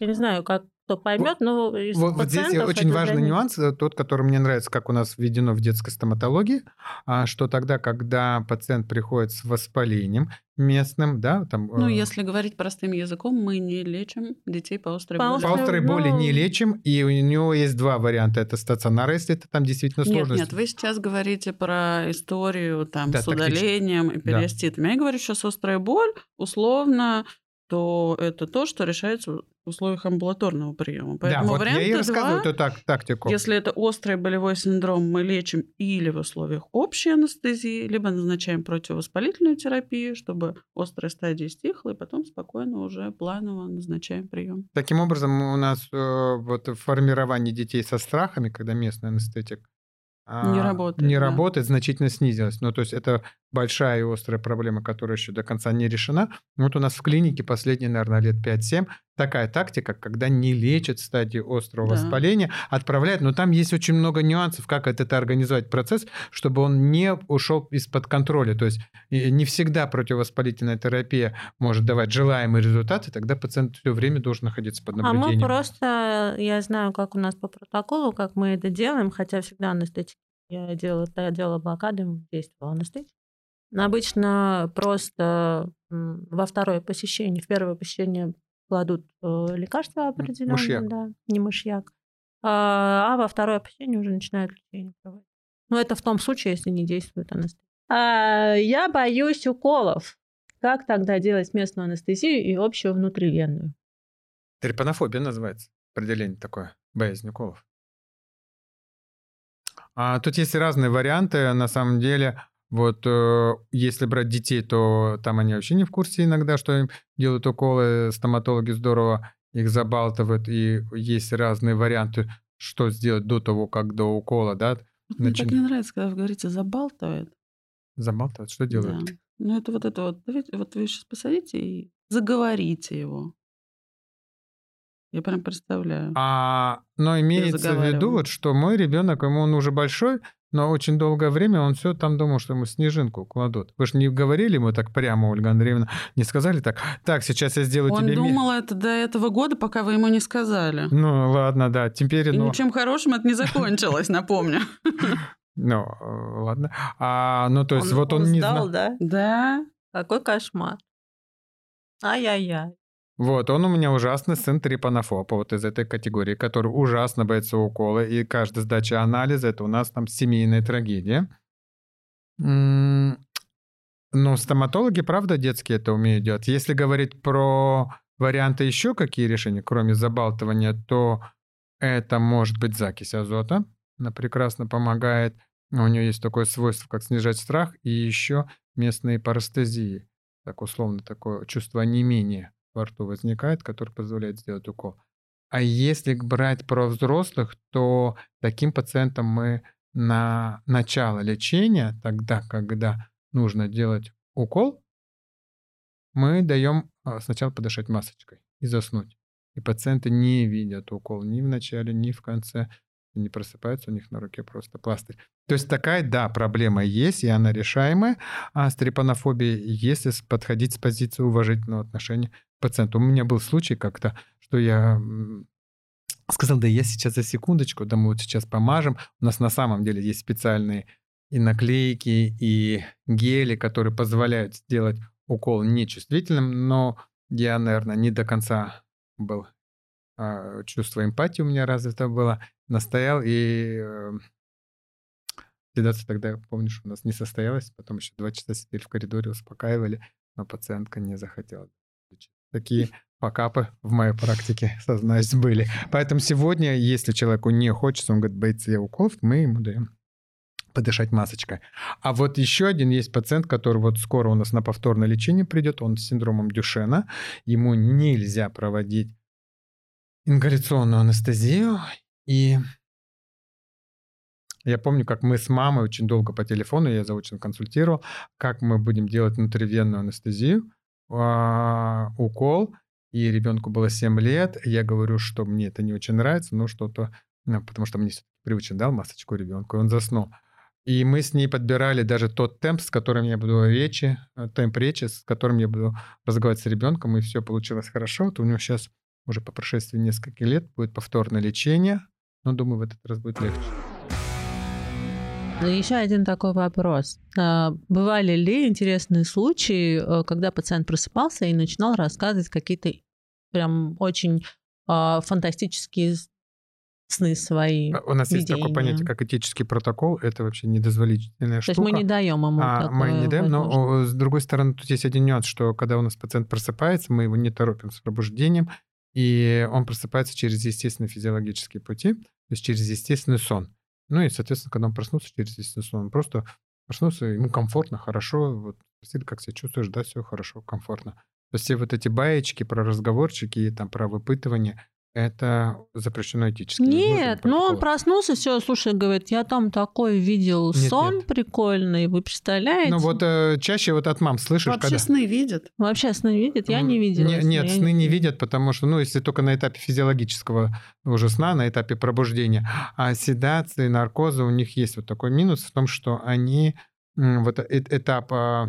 Я не знаю, как кто поймет, но из вот, вот здесь очень важный заметить. нюанс, э, тот, который мне нравится, как у нас введено в детской стоматологии, а, что тогда, когда пациент приходит с воспалением местным, да, там... Ну, э... если говорить простым языком, мы не лечим детей по острой по боли. По острой но... боли не лечим, и у него есть два варианта. Это стационар, если это там действительно сложность. Нет, нет, вы сейчас говорите про историю там да, с удалением и периоститами. Да. Я говорю сейчас острая боль, условно, то это то, что решается в условиях амбулаторного приема. Поэтому да, вот я и рассказываю эту так, тактику. Если это острый болевой синдром, мы лечим или в условиях общей анестезии, либо назначаем противовоспалительную терапию, чтобы острая стадия стихла, и потом спокойно уже планово назначаем прием. Таким образом, у нас э, вот формирование детей со страхами, когда местный анестетик не работает. Не да. работает, значительно снизилась. Ну, то есть это большая и острая проблема, которая еще до конца не решена. Вот у нас в клинике последние, наверное, лет 5-7 такая тактика, когда не лечат стадии острого да. воспаления, отправляют, но там есть очень много нюансов, как это организовать процесс, чтобы он не ушел из-под контроля. То есть не всегда противовоспалительная терапия может давать желаемый результат, и тогда пациент все время должен находиться под наблюдением. А мы просто, я знаю, как у нас по протоколу, как мы это делаем, хотя всегда анестетик я делала, я делала блокады, действовала анестетик. Обычно просто во второе посещение, в первое посещение кладут э, лекарства определенные, мышьяк. да, не мышьяк, а, а во второе посещение уже начинают лечение проводить. Но это в том случае, если не действует анестезия. А, я боюсь уколов. Как тогда делать местную анестезию и общую внутривенную? Трепанофобия называется. Определение такое. Боязнь уколов. А тут есть разные варианты. На самом деле, вот э, если брать детей, то там они вообще не в курсе иногда, что им делают уколы. Стоматологи здорово их забалтывают. И есть разные варианты, что сделать до того, как до укола, да. Мне Начин... так не нравится, когда вы говорите «забалтывает». Забалтывает? Что делают? Да. Ну, это вот это вот. Давайте, вот вы сейчас посадите и заговорите его. Я прям представляю. А, но имеется в виду, вот, что мой ребенок, ему он уже большой, но очень долгое время он все там думал, что ему снежинку кладут. Вы же не говорили ему так прямо, Ольга Андреевна, не сказали так, так, сейчас я сделаю он тебе... Он думал это до этого года, пока вы ему не сказали. Ну, ладно, да, теперь... И ну... ничем хорошим это не закончилось, напомню. Ну, ладно. А, ну, то есть, вот он не знал. да? Да. Какой кошмар. Ай-яй-яй. Вот, он у меня ужасный сын трипанофоба, вот из этой категории, который ужасно боится укола, и каждая сдача анализа — это у нас там семейная трагедия. Но стоматологи, правда, детские это умеют делать. Если говорить про варианты еще какие решения, кроме забалтывания, то это может быть закись азота. Она прекрасно помогает. У нее есть такое свойство, как снижать страх, и еще местные парастезии. Так условно, такое чувство онемения во рту возникает, который позволяет сделать укол. А если брать про взрослых, то таким пациентам мы на начало лечения, тогда, когда нужно делать укол, мы даем а, сначала подышать масочкой и заснуть. И пациенты не видят укол ни в начале, ни в конце. Не просыпаются, у них на руке просто пластырь. То есть такая, да, проблема есть, и она решаемая. А с трепанофобией, если подходить с позиции уважительного отношения пациенту. У меня был случай как-то, что я сказал, да я сейчас за секундочку, да мы вот сейчас помажем. У нас на самом деле есть специальные и наклейки, и гели, которые позволяют сделать укол нечувствительным, но я, наверное, не до конца был, а, чувство эмпатии у меня развито было, настоял, и э, седация тогда, помнишь, у нас не состоялась, потом еще два часа сидели в коридоре, успокаивали, но пациентка не захотела такие покапы в моей практике, сознаюсь, были. Поэтому сегодня, если человеку не хочется, он говорит, боится я уколов, мы ему даем подышать масочкой. А вот еще один есть пациент, который вот скоро у нас на повторное лечение придет, он с синдромом Дюшена, ему нельзя проводить ингаляционную анестезию, и я помню, как мы с мамой очень долго по телефону, я заочно консультировал, как мы будем делать внутривенную анестезию, а, укол, и ребенку было 7 лет. Я говорю, что мне это не очень нравится, но что-то, ну, потому что мне привычно дал масочку ребенку, и он заснул. И мы с ней подбирали даже тот темп, с которым я буду речи, э, темп речи, с которым я буду разговаривать с ребенком, и все получилось хорошо. Вот у него сейчас уже по прошествии нескольких лет будет повторное лечение, но думаю, в этот раз будет легче. Ну, еще один такой вопрос. А, бывали ли интересные случаи, э, когда пациент просыпался и начинал рассказывать какие-то прям очень а, фантастические сны свои. А, у нас видения. есть такое понятие, как этический протокол. Это вообще недозволительная штука. То есть мы не даем ему а, Мы не даем, но с другой стороны, тут есть один нюанс, что когда у нас пациент просыпается, мы его не торопим с пробуждением, и он просыпается через естественные физиологические пути, то есть через естественный сон. Ну и, соответственно, когда он проснулся через 10 сон, он просто проснулся, ему комфортно, хорошо, вот, спросили, как себя чувствуешь, да, все хорошо, комфортно. То есть все вот эти баечки про разговорчики, там, про выпытывание, это запрещено этически. Нет, ну он проснулся, все, слушай, говорит, я там такой видел нет, сон нет. прикольный, вы представляете? Ну вот э, чаще вот от мам слышишь, Вообще когда... сны видят? Вообще сны видят? Я не видела. Не, нет, сны не видят, потому что, ну, если только на этапе физиологического уже сна, на этапе пробуждения. А седации, наркоза, у них есть вот такой минус в том, что они, вот этап а,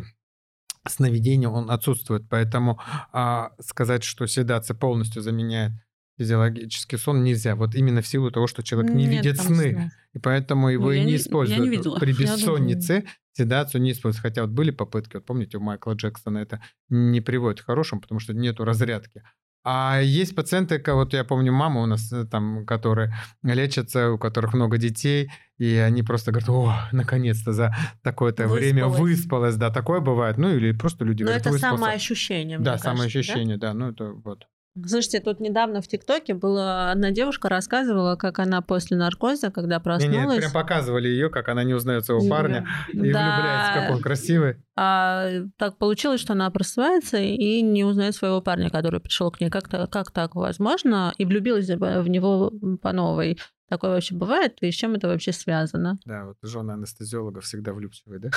сновидения, он отсутствует. Поэтому а, сказать, что седация полностью заменяет физиологический сон нельзя. Вот именно в силу того, что человек не Нет, видит сны. Сна. И поэтому его ну, и не, используют. Я не видела. При бессоннице седацию не используют. Хотя вот были попытки, вот помните, у Майкла Джексона это не приводит к хорошему, потому что нету разрядки. А есть пациенты, вот я помню маму у нас э, там, которые лечатся, у которых много детей, и они просто говорят, о, наконец-то за такое-то время выспалась, да, такое бывает. Ну или просто люди Но говорят, это выспался. самоощущение, Да, самоощущение, да? да, ну это вот. Слушайте, тут недавно в ТикТоке была одна девушка рассказывала, как она после наркоза, когда проснулась... Нет, прям показывали ее, как она не узнает своего парня и да. влюбляется, как он красивый. А так получилось, что она просыпается и не узнает своего парня, который пришел к ней. Как, -то, как так возможно? И влюбилась в него по новой. Такое вообще бывает? И с чем это вообще связано? Да, вот жены анестезиолога всегда влюбчивые, да?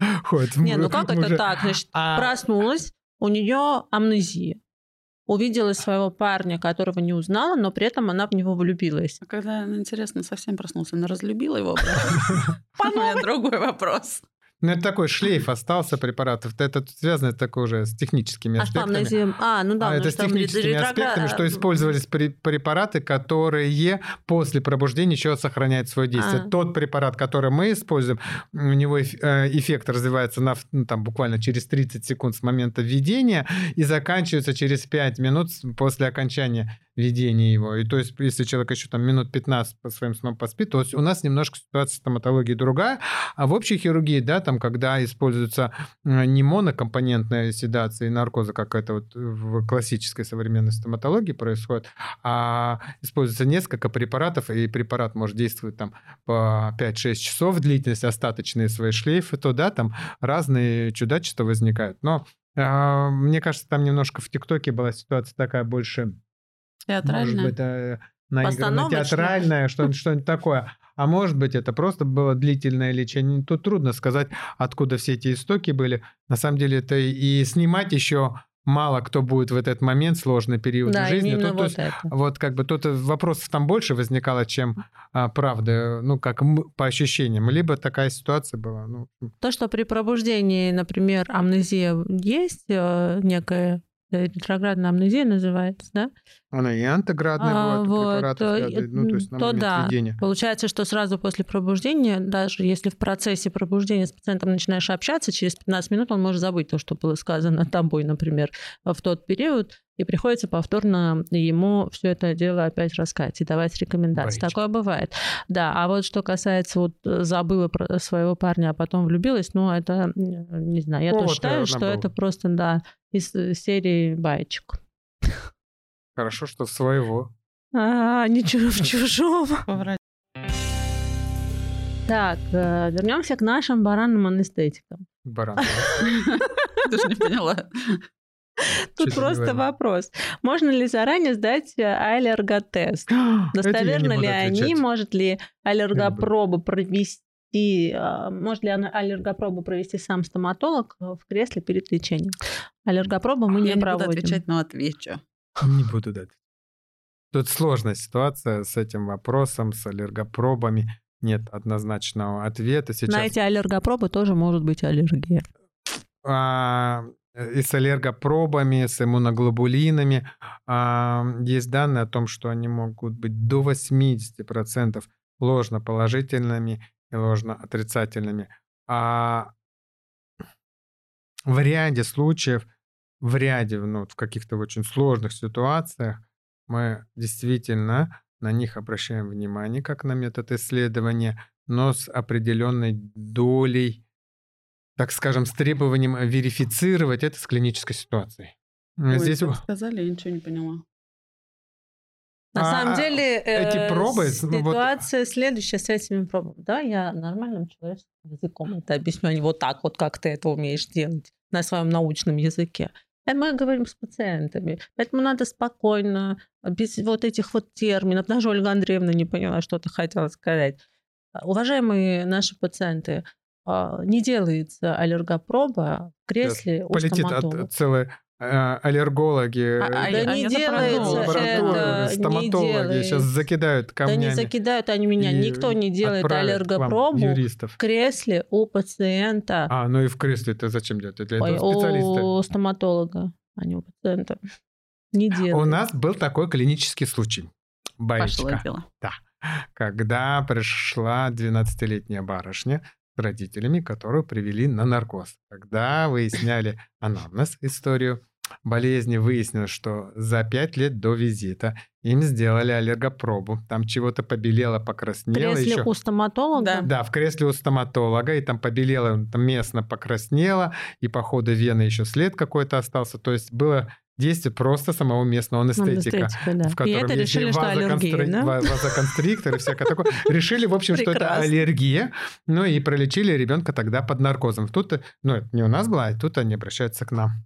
<laughs> Ходит. Не, ну как это так? Значит, а проснулась, у нее амнезия увидела своего парня, которого не узнала, но при этом она в него влюбилась. А когда, интересно, совсем проснулся, она разлюбила его? <laughs> У меня другой вопрос. Ну, это такой шлейф остался препаратов. Это связано такое уже с техническими аспектами. А, что а ну да. А это с техническими аспектами, что использовались препараты, которые после пробуждения еще сохраняют свое действие. А. Тот препарат, который мы используем, у него э, эффект развивается на, ну, там, буквально через 30 секунд с момента введения и заканчивается через 5 минут после окончания ведения его. И то есть, если человек еще там минут 15 по своим сном поспит, то у нас немножко ситуация стоматологии другая. А в общей хирургии, да, там, когда используется не монокомпонентная седация и наркоза, как это вот в классической современной стоматологии происходит, а используется несколько препаратов, и препарат может действовать там по 5-6 часов длительность, остаточные свои шлейфы, то да, там разные чудачества возникают. Но э, мне кажется, там немножко в ТикТоке была ситуация такая больше Театральная? Может быть, э, наигранно театральное, что-нибудь, что-нибудь такое. А может быть, это просто было длительное лечение. Тут трудно сказать, откуда все эти истоки были. На самом деле, это и снимать еще мало кто будет в этот момент, сложный период да, жизни. Тут, вот, есть, это. вот как бы тут вопросов там больше возникало, чем а, правда, ну, как по ощущениям. Либо такая ситуация была. Ну. То, что при пробуждении, например, амнезия есть э, некая ретроградная амнезия называется, да? Она и антиградная а, бывает, вот, препаратов, ну, то есть на то да. Введения. Получается, что сразу после пробуждения, даже если в процессе пробуждения с пациентом начинаешь общаться, через 15 минут он может забыть то, что было сказано <laughs> тобой, например, в тот период, и приходится повторно ему все это дело опять рассказать и давать рекомендации. Боится. Такое бывает. Да, а вот что касается вот забыла про своего парня, а потом влюбилась, ну это, не знаю, я Повод тоже считаю, что это просто, да, из серии баечек. Хорошо, что своего. А, ничего в <laughs> чужом. Так, э, вернемся к нашим баранным анестетикам. Баран. <laughs> Даже не поняла. <laughs> Тут просто вопрос. Можно ли заранее сдать э, аллерготест? <gasps> Достоверно ли они? Может ли аллергопроба провести а, может ли аллергопробу провести сам стоматолог в кресле перед лечением? Аллергопробу мы не, не проводим. буду отвечать, но отвечу. Не буду дать. Тут сложная ситуация с этим вопросом, с аллергопробами. Нет однозначного ответа. Сейчас... На эти аллергопробы тоже может быть аллергия. А, и с аллергопробами, с иммуноглобулинами. А, есть данные о том, что они могут быть до 80% ложноположительными и ложноотрицательными. А в ряде случаев в ряде, ну, в каких-то очень сложных ситуациях мы действительно на них обращаем внимание как на метод исследования, но с определенной долей, так скажем, с требованием верифицировать это с клинической ситуацией. Ой, Здесь сказали, я ничего не поняла. На а, самом деле эти э, пробы, ситуация вот... следующая с этими пробами. Да, я нормальным человеческим языком это объясню, а не вот так вот, как ты это умеешь делать на своем научном языке. Это мы говорим с пациентами. Поэтому надо спокойно, без вот этих вот терминов. Даже Ольга Андреевна не поняла, что ты хотела сказать. Уважаемые наши пациенты, а, не делается аллергопроба в кресле Полетит у стоматолога. От, целая Э, аллергологи, а, а, да не делается это, стоматологи не сейчас закидают камнями. Да не закидают они меня. Никто не делает аллергопробу в кресле у пациента. А, ну и в кресле это зачем делать? Для Ой, этого специалиста. У стоматолога, а не у пациента. Не делают. У нас был такой клинический случай. Баечка. Да. Когда пришла 12-летняя барышня с родителями, которую привели на наркоз. Когда выясняли анамнез, историю болезни, выяснилось, что за пять лет до визита им сделали аллергопробу. Там чего-то побелело, покраснело. В кресле еще. у стоматолога? Да. да, в кресле у стоматолога. И там побелело, там местно покраснело. И по ходу вены еще след какой-то остался. То есть было действие просто самого местного анестетика, анестетика да. в котором и это есть решили, что аллергия, да? вазоконстриктор и всякое такое. Решили, в общем, что это аллергия, ну и пролечили ребенка тогда под наркозом. Тут, ну, это не у нас было, а тут они обращаются к нам.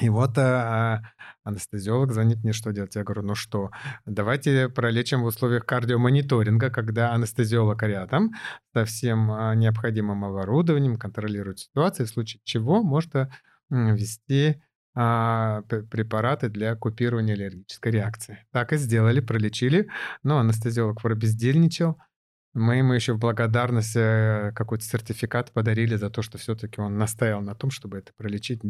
И вот а, анестезиолог звонит мне, что делать. Я говорю, ну что, давайте пролечим в условиях кардиомониторинга, когда анестезиолог рядом со всем а, необходимым оборудованием контролирует ситуацию, в случае чего может ввести а, препараты для купирования аллергической реакции. Так и сделали, пролечили, но анестезиолог пробездельничал, Мы ему еще в благодарность э, какой-то сертификат подарили за то, что все-таки он настоял на том, чтобы это пролечить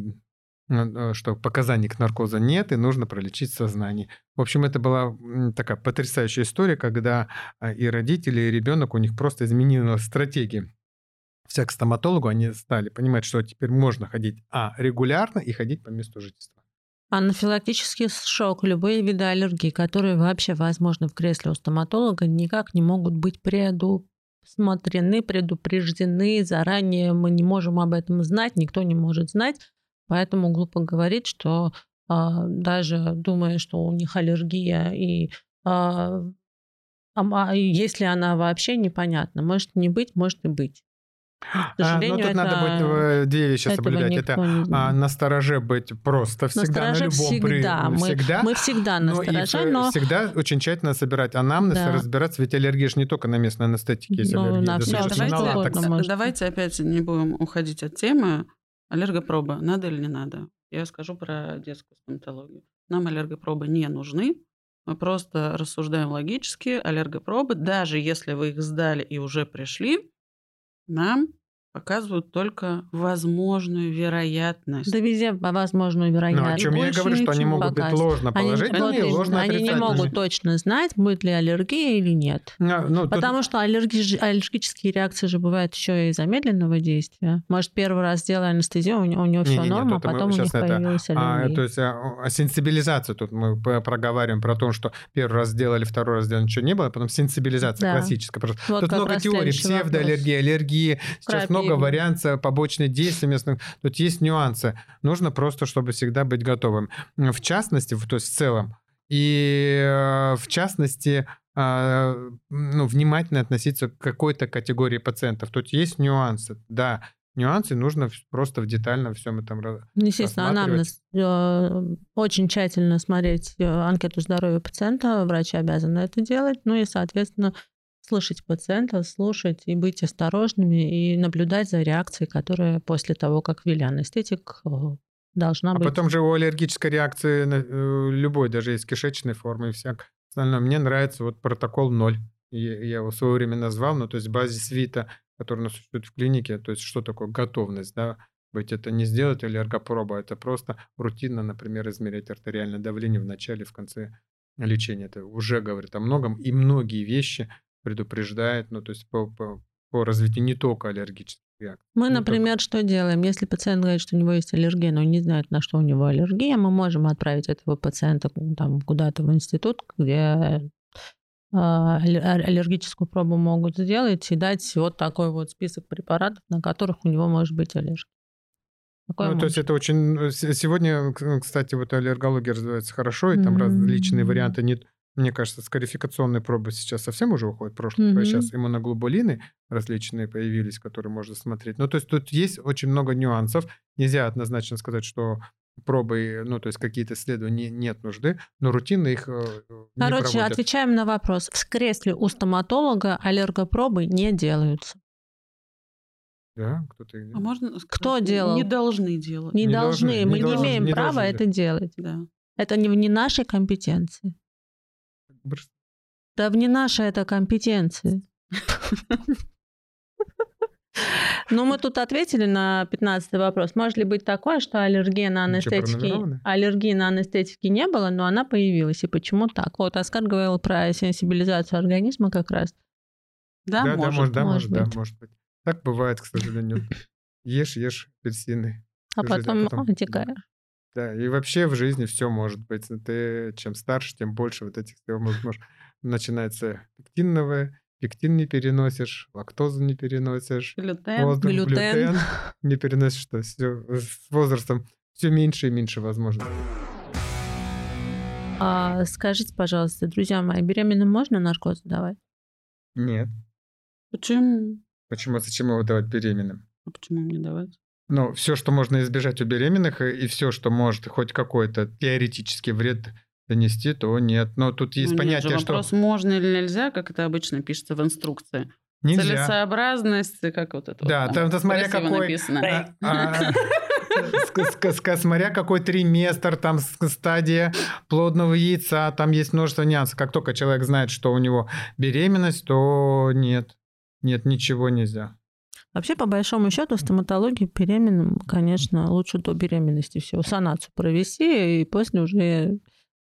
что показаний к наркозу нет, и нужно пролечить сознание. В общем, это была такая потрясающая история, когда а, и родители, и ребенок, у них просто изменилась стратегия. Вся к стоматологу они стали понимать, что теперь можно ходить, а, регулярно и ходить по месту жительства. Анафилактический шок, любые виды аллергии, которые вообще возможны в кресле у стоматолога, никак не могут быть предусмотрены, предупреждены заранее. Мы не можем об этом знать, никто не может знать. Поэтому глупо говорить, что а, даже думая, что у них аллергия и а, а, если она вообще непонятна, может не быть, может и быть. К сожалению, а, ну, тут это, надо быть э, две вещи соблюдать. Это а, на стороже быть просто всегда, на, на любом всегда. При... Мы, всегда. Мы всегда на стороже, но... Всегда очень тщательно собирать анамнез да. и разбираться, ведь аллергия же не только на местной анестетике есть ну, аллергия. На все, давайте, давайте опять не будем уходить от темы. Аллергопроба надо или не надо? Я скажу про детскую стоматологию. Нам аллергопробы не нужны. Мы просто рассуждаем логически. Аллергопробы, даже если вы их сдали и уже пришли, нам показывают только возможную вероятность. Да везде возможную вероятность. Ну, о чем я говорю, что они могут быть ложно положительные и ложно Они не могут точно знать, будет ли аллергия или нет. Ну, ну, Потому тут... что аллерги... аллергические реакции же бывают еще и замедленного действия. Может, первый раз сделали анестезию, у него, у него все норма, а потом у них это... появилась аллергия. А, то есть а, а сенсибилизацию тут мы проговариваем про то, что первый раз сделали, второй раз сделали, ничего не было, а потом сенсибилизация да. классическая. Просто. Вот тут много теорий, псевдоаллергии, аллергии. Сейчас Про много вариантов побочных действий местных. Тут есть нюансы. Нужно просто, чтобы всегда быть готовым. В частности, то есть в целом, и э, в частности, а, ну, внимательно относиться к какой-то категории пациентов. Тут есть нюансы, да, нюансы, нужно просто в детально всем этом ну, Естественно, анамнез. Э, очень тщательно смотреть э, анкету здоровья пациента, врачи обязаны это делать, ну и, соответственно, слышать пациента, слушать и быть осторожными и наблюдать за реакцией, которая после того, как ввели анестетик, должна а быть. А потом же у аллергической реакции э, любой, даже из кишечной формы и всяк остальное. Мне нравится вот протокол 0. Я его в свое время назвал, ну, то есть базис ВИТа, который у нас существует в клинике, то есть что такое готовность, да, быть это не сделать аллергопробу, это просто рутинно, например, измерять артериальное давление в начале, в конце лечения. Это уже говорит о многом, и многие вещи предупреждает, ну, то есть по, по, по развитию не только аллергических реакций. Мы, например, только... что делаем? Если пациент говорит, что у него есть аллергия, но он не знает, на что у него аллергия, мы можем отправить этого пациента там, куда-то в институт, где а, аллергическую пробу могут сделать и дать вот такой вот список препаратов, на которых у него может быть аллергия. Такое ну, то есть это очень... Э, сегодня, кстати, вот аллергология развивается хорошо, и там mm-hmm. различные варианты не, мне кажется, скарификационные пробы сейчас совсем уже уходят в прошлое. Mm-hmm. Сейчас иммуноглобулины различные появились, которые можно смотреть. Ну, то есть тут есть очень много нюансов. Нельзя однозначно сказать, что пробы, ну, то есть какие-то исследования нет нужды, но рутинно их э, не Короче, проводят. отвечаем на вопрос. В кресле у стоматолога аллергопробы не делаются. Да, кто-то А можно сказать, Кто делал? Не должны делать. Не, не должны. должны. Мы не, должны, имеем не права это делать. Да. Это не, не нашей компетенции. Да не наша это компетенция. Ну, мы тут ответили на 15 вопрос. Может ли быть такое, что аллергия на анестетики, аллергии на анестетики не было, но она появилась? И почему так? Вот Оскар говорил про сенсибилизацию организма как раз. Да, да, может, да, может, быть. да, может быть. Так бывает, к сожалению. Ешь, ешь апельсины. А потом, потом отекаешь. Да, и вообще в жизни все может быть. Ты чем старше, тем больше вот этих всего. Начинается пектиновое, пектин не переносишь, лактозу не переносишь, глютен, воздух, глютен. глютен <laughs> не переносишь, что все с возрастом все меньше и меньше возможностей. А, скажите, пожалуйста, друзья мои, беременным можно наркоз давать? Нет. Почему? Почему? Зачем его давать беременным? А почему не давать? Ну, все, что можно избежать у беременных, и все, что может хоть какой-то теоретический вред донести, то нет. Но тут есть ну, понятие, нет же, вопрос, что... можно или нельзя, как это обычно пишется в инструкции. Нельзя. Целесообразность, как вот это Да, вот, там, там смотря какой... написано. А, а, смотря какой триместр, там стадия плодного яйца, там есть множество нюансов. Как только человек знает, что у него беременность, то нет, нет, ничего нельзя. Вообще, по большому счету, стоматологии беременным, конечно, лучше до беременности всего санацию провести, и после уже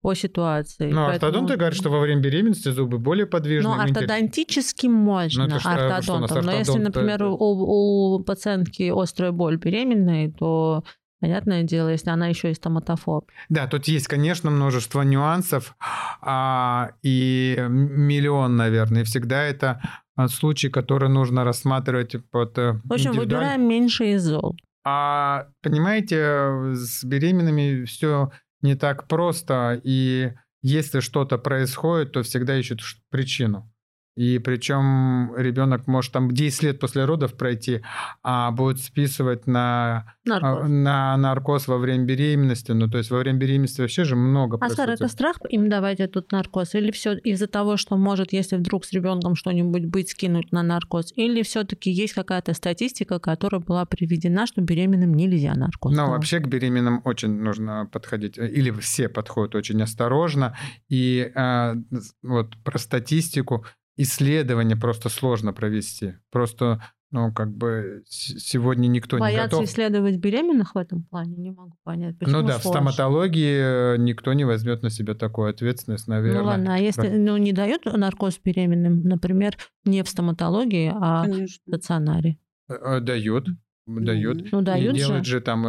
по ситуации. Ну, Поэтому... ортодонты говорят, что во время беременности зубы более подвижные. Ну, ортодонтически можно ну, ортодонтом. Но если, например, у, у пациентки острая боль беременной, то Понятное дело, если она еще и стоматофоб. Да, тут есть, конечно, множество нюансов а, и миллион, наверное. И всегда это а, случай, который нужно рассматривать под э, В общем, выбираем меньше из зол. А понимаете, с беременными все не так просто, и если что-то происходит, то всегда ищут причину. И причем ребенок может там 10 лет после родов пройти, а будет списывать на наркоз, на наркоз во время беременности. Ну, то есть во время беременности вообще же много. Оскар, это страх им давать этот наркоз? Или все из-за того, что может, если вдруг с ребенком что-нибудь быть, скинуть на наркоз? Или все-таки есть какая-то статистика, которая была приведена, что беременным нельзя наркоз? Ну, вообще к беременным очень нужно подходить, или все подходят очень осторожно. И э, вот про статистику исследование просто сложно провести. Просто, ну, как бы сегодня никто Боятся не готов. исследовать беременных в этом плане? Не могу понять, почему Ну да, сложно? в стоматологии э, никто не возьмет на себя такую ответственность, наверное. Ну ладно, а если ну, не дают наркоз беременным, например, не в стоматологии, а Конечно. в стационаре? Э, э, дают. Дают. Ну, дают и же. делают же там...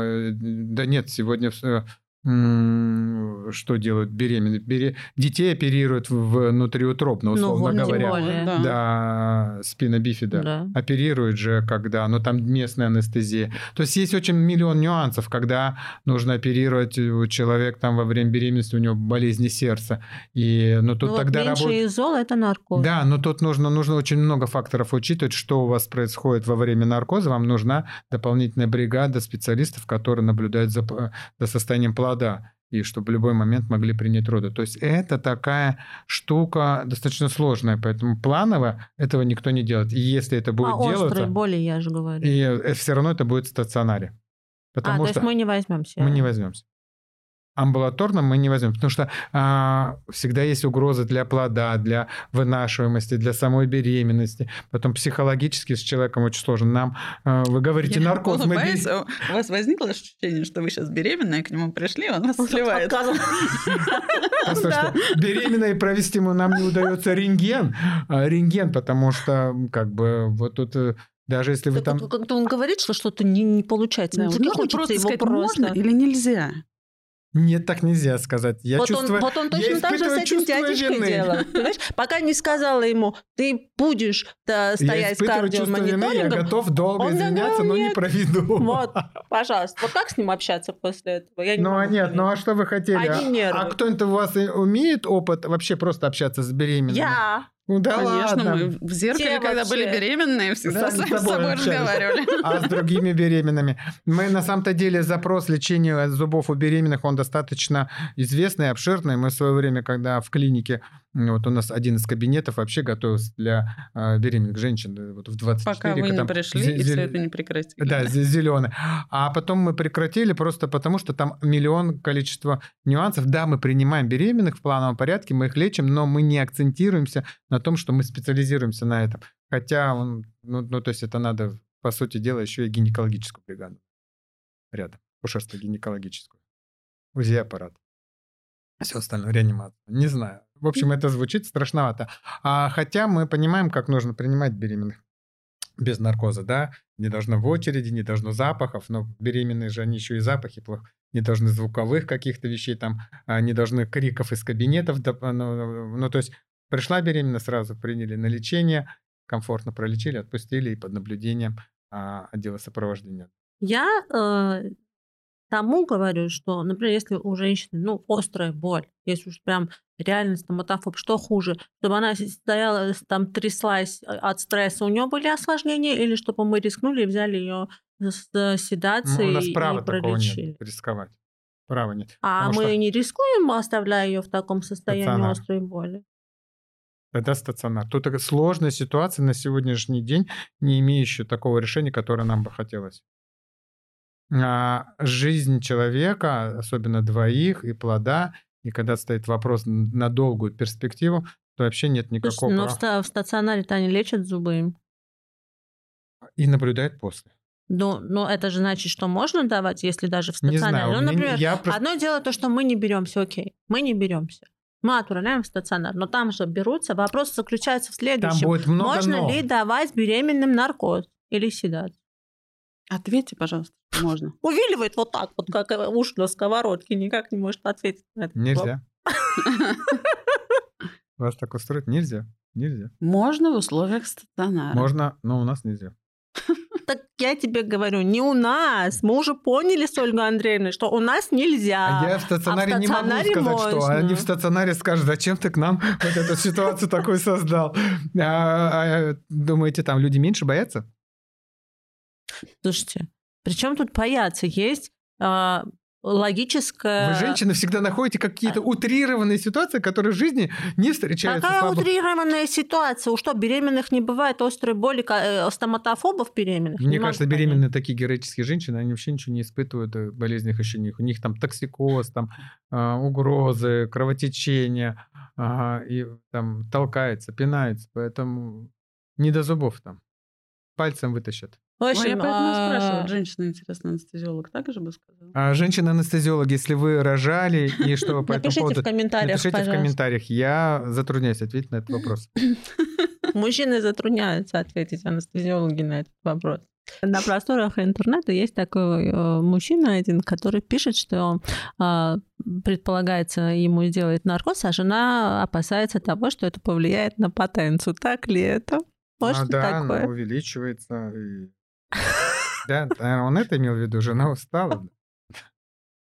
Да нет, сегодня что делают беременные? Бере... Детей оперируют внутриутробно, ну, условно ну, говоря. Более. Да, да спина бифида. Да. Оперируют же, когда, ну там местная анестезия. То есть есть очень миллион нюансов, когда нужно оперировать человек там во время беременности, у него болезни сердца. И, ну тут ну, тогда вот работает... изол – это наркоз. Да, но тут нужно, нужно очень много факторов учитывать, что у вас происходит во время наркоза. Вам нужна дополнительная бригада специалистов, которые наблюдают за, за состоянием плода плода, и чтобы в любой момент могли принять роды. То есть это такая штука достаточно сложная, поэтому планово этого никто не делает. И если это будет а делаться... острые боли, я же говорю. И э, все равно это будет в стационаре. Потому а, что то есть мы не возьмемся. Мы не возьмемся амбулаторно мы не возьмем, потому что а, всегда есть угроза для плода, для вынашиваемости, для самой беременности. Потом психологически с человеком очень сложно. Нам, а, вы говорите, Я наркоз. Улыбаюсь, мы... У вас возникло ощущение, что вы сейчас беременная, к нему пришли, он вас сливает. <laughs> Беременной провести ему нам не удается рентген, а, рентген, потому что как бы вот тут э, даже если вы там... Как-то он говорит, что что-то не, не получается. Да, не хочется просто его сказать, просто... можно или нельзя? Нет, так нельзя сказать. Я вот, чувствую, он, вот он точно так же с этим дядечкой вины. делал. <laughs> Понимаешь? Пока не сказала ему, ты будешь да, стоять с кардиомониторингом. Я готов долго он извиняться, но не проведу. Вот, <laughs> пожалуйста. Вот как с ним общаться после этого? Я не ну, а нет, ну а что вы хотели? Они а, а кто-нибудь у вас умеет опыт вообще просто общаться с беременными? Я. Ну да Конечно, ладно. мы в зеркале, Все когда вообще. были беременные, всегда да, с, с собой разговаривали. А с другими беременными. Мы на самом-то деле запрос лечения зубов у беременных, он достаточно известный, обширный. Мы в свое время, когда в клинике вот у нас один из кабинетов вообще готовился для э, беременных женщин вот в 24. Пока вы не пришли, зел... и все это не прекратили. Да, зеленый. А потом мы прекратили просто потому, что там миллион количество нюансов. Да, мы принимаем беременных в плановом порядке, мы их лечим, но мы не акцентируемся на том, что мы специализируемся на этом. Хотя, он, ну, ну, то есть это надо, по сути дела, еще и гинекологическую бригаду рядом, кушерство-гинекологическую. УЗИ-аппарат. Все остальное, реанимация. Не знаю. В общем, это звучит страшновато. А, хотя мы понимаем, как нужно принимать беременных без наркоза, да, не должно в очереди, не должно запахов, но беременные же они еще и запахи плохо, не должны звуковых каких-то вещей, там, а, не должны криков из кабинетов, ну, ну, ну, то есть пришла беременна, сразу приняли на лечение, комфортно пролечили, отпустили и под наблюдением а, отдела сопровождения. Я э, тому говорю, что, например, если у женщины, ну, острая боль, если уж прям реально стоматофоб, что хуже, чтобы она стояла, там, тряслась э, от стресса, у нее были осложнения, или чтобы мы рискнули и взяли ее с седацией ну, у нас права и пролечили? нет рисковать. Права нет. А мы что... не рискуем, оставляя ее в таком состоянии стационар. острой боли? Тогда стационар. Тут сложная ситуация на сегодняшний день, не имеющая такого решения, которое нам бы хотелось. А, жизнь человека, особенно двоих, и плода, и когда стоит вопрос на долгую перспективу, то вообще нет никакого... Но в, ста- в стационаре-то они лечат зубы им. И наблюдает после. Ну, но это же значит, что можно давать, если даже в Не стационаре. знаю, ну, например, я просто- одно дело то, что мы не беремся, окей, мы не беремся. Мы отправляем в стационар, но там же берутся. Вопрос заключается в Там следующем. будет много Можно «но». ли давать беременным наркоз или седат? Ответьте, пожалуйста, можно. <laughs> Увиливает вот так, вот как э, уж на сковородке, никак не может ответить на это. Нельзя. <laughs> Вас так устроить нельзя. Нельзя. Можно в условиях стационара. Можно, но у нас нельзя. <laughs> Так я тебе говорю, не у нас. Мы уже поняли с Ольгой Андреевной, что у нас нельзя. А я в стационаре, не могу стационаре сказать, что. можно. Они в стационаре скажут, зачем ты к нам вот эту ситуацию такую создал. А, а, Думаете, там люди меньше боятся? Слушайте, причем тут бояться? Есть а, логическая... Вы, женщины, всегда находите какие-то утрированные ситуации, которые в жизни не встречаются. Какая слабо. утрированная ситуация? У что, беременных не бывает острой боли, э, стоматофобов беременных? Мне Не кажется, понять. беременные такие героические женщины, они вообще ничего не испытывают э, болезненных ощущений. У них там токсикоз, там а, угрозы, кровотечение, ага, и там толкается, пинается, поэтому не до зубов там. Пальцем вытащат. В Ну, я общем, поэтому а, спрашиваю. Женщина, интересно, анестезиолог так же бы сказала? А женщины-анестезиологи, если вы рожали, и что вы по этому Напишите поводу... в комментариях, Напишите в комментариях. Я затрудняюсь ответить на этот вопрос. <laughs> Мужчины затрудняются ответить анестезиологи на этот вопрос. На просторах интернета есть такой э, мужчина один, который пишет, что э, предполагается ему сделать наркоз, а жена опасается того, что это повлияет на потенцию. Так ли это? Может А, да, такое? она увеличивается. и- Да, он это имел в виду, жена устала.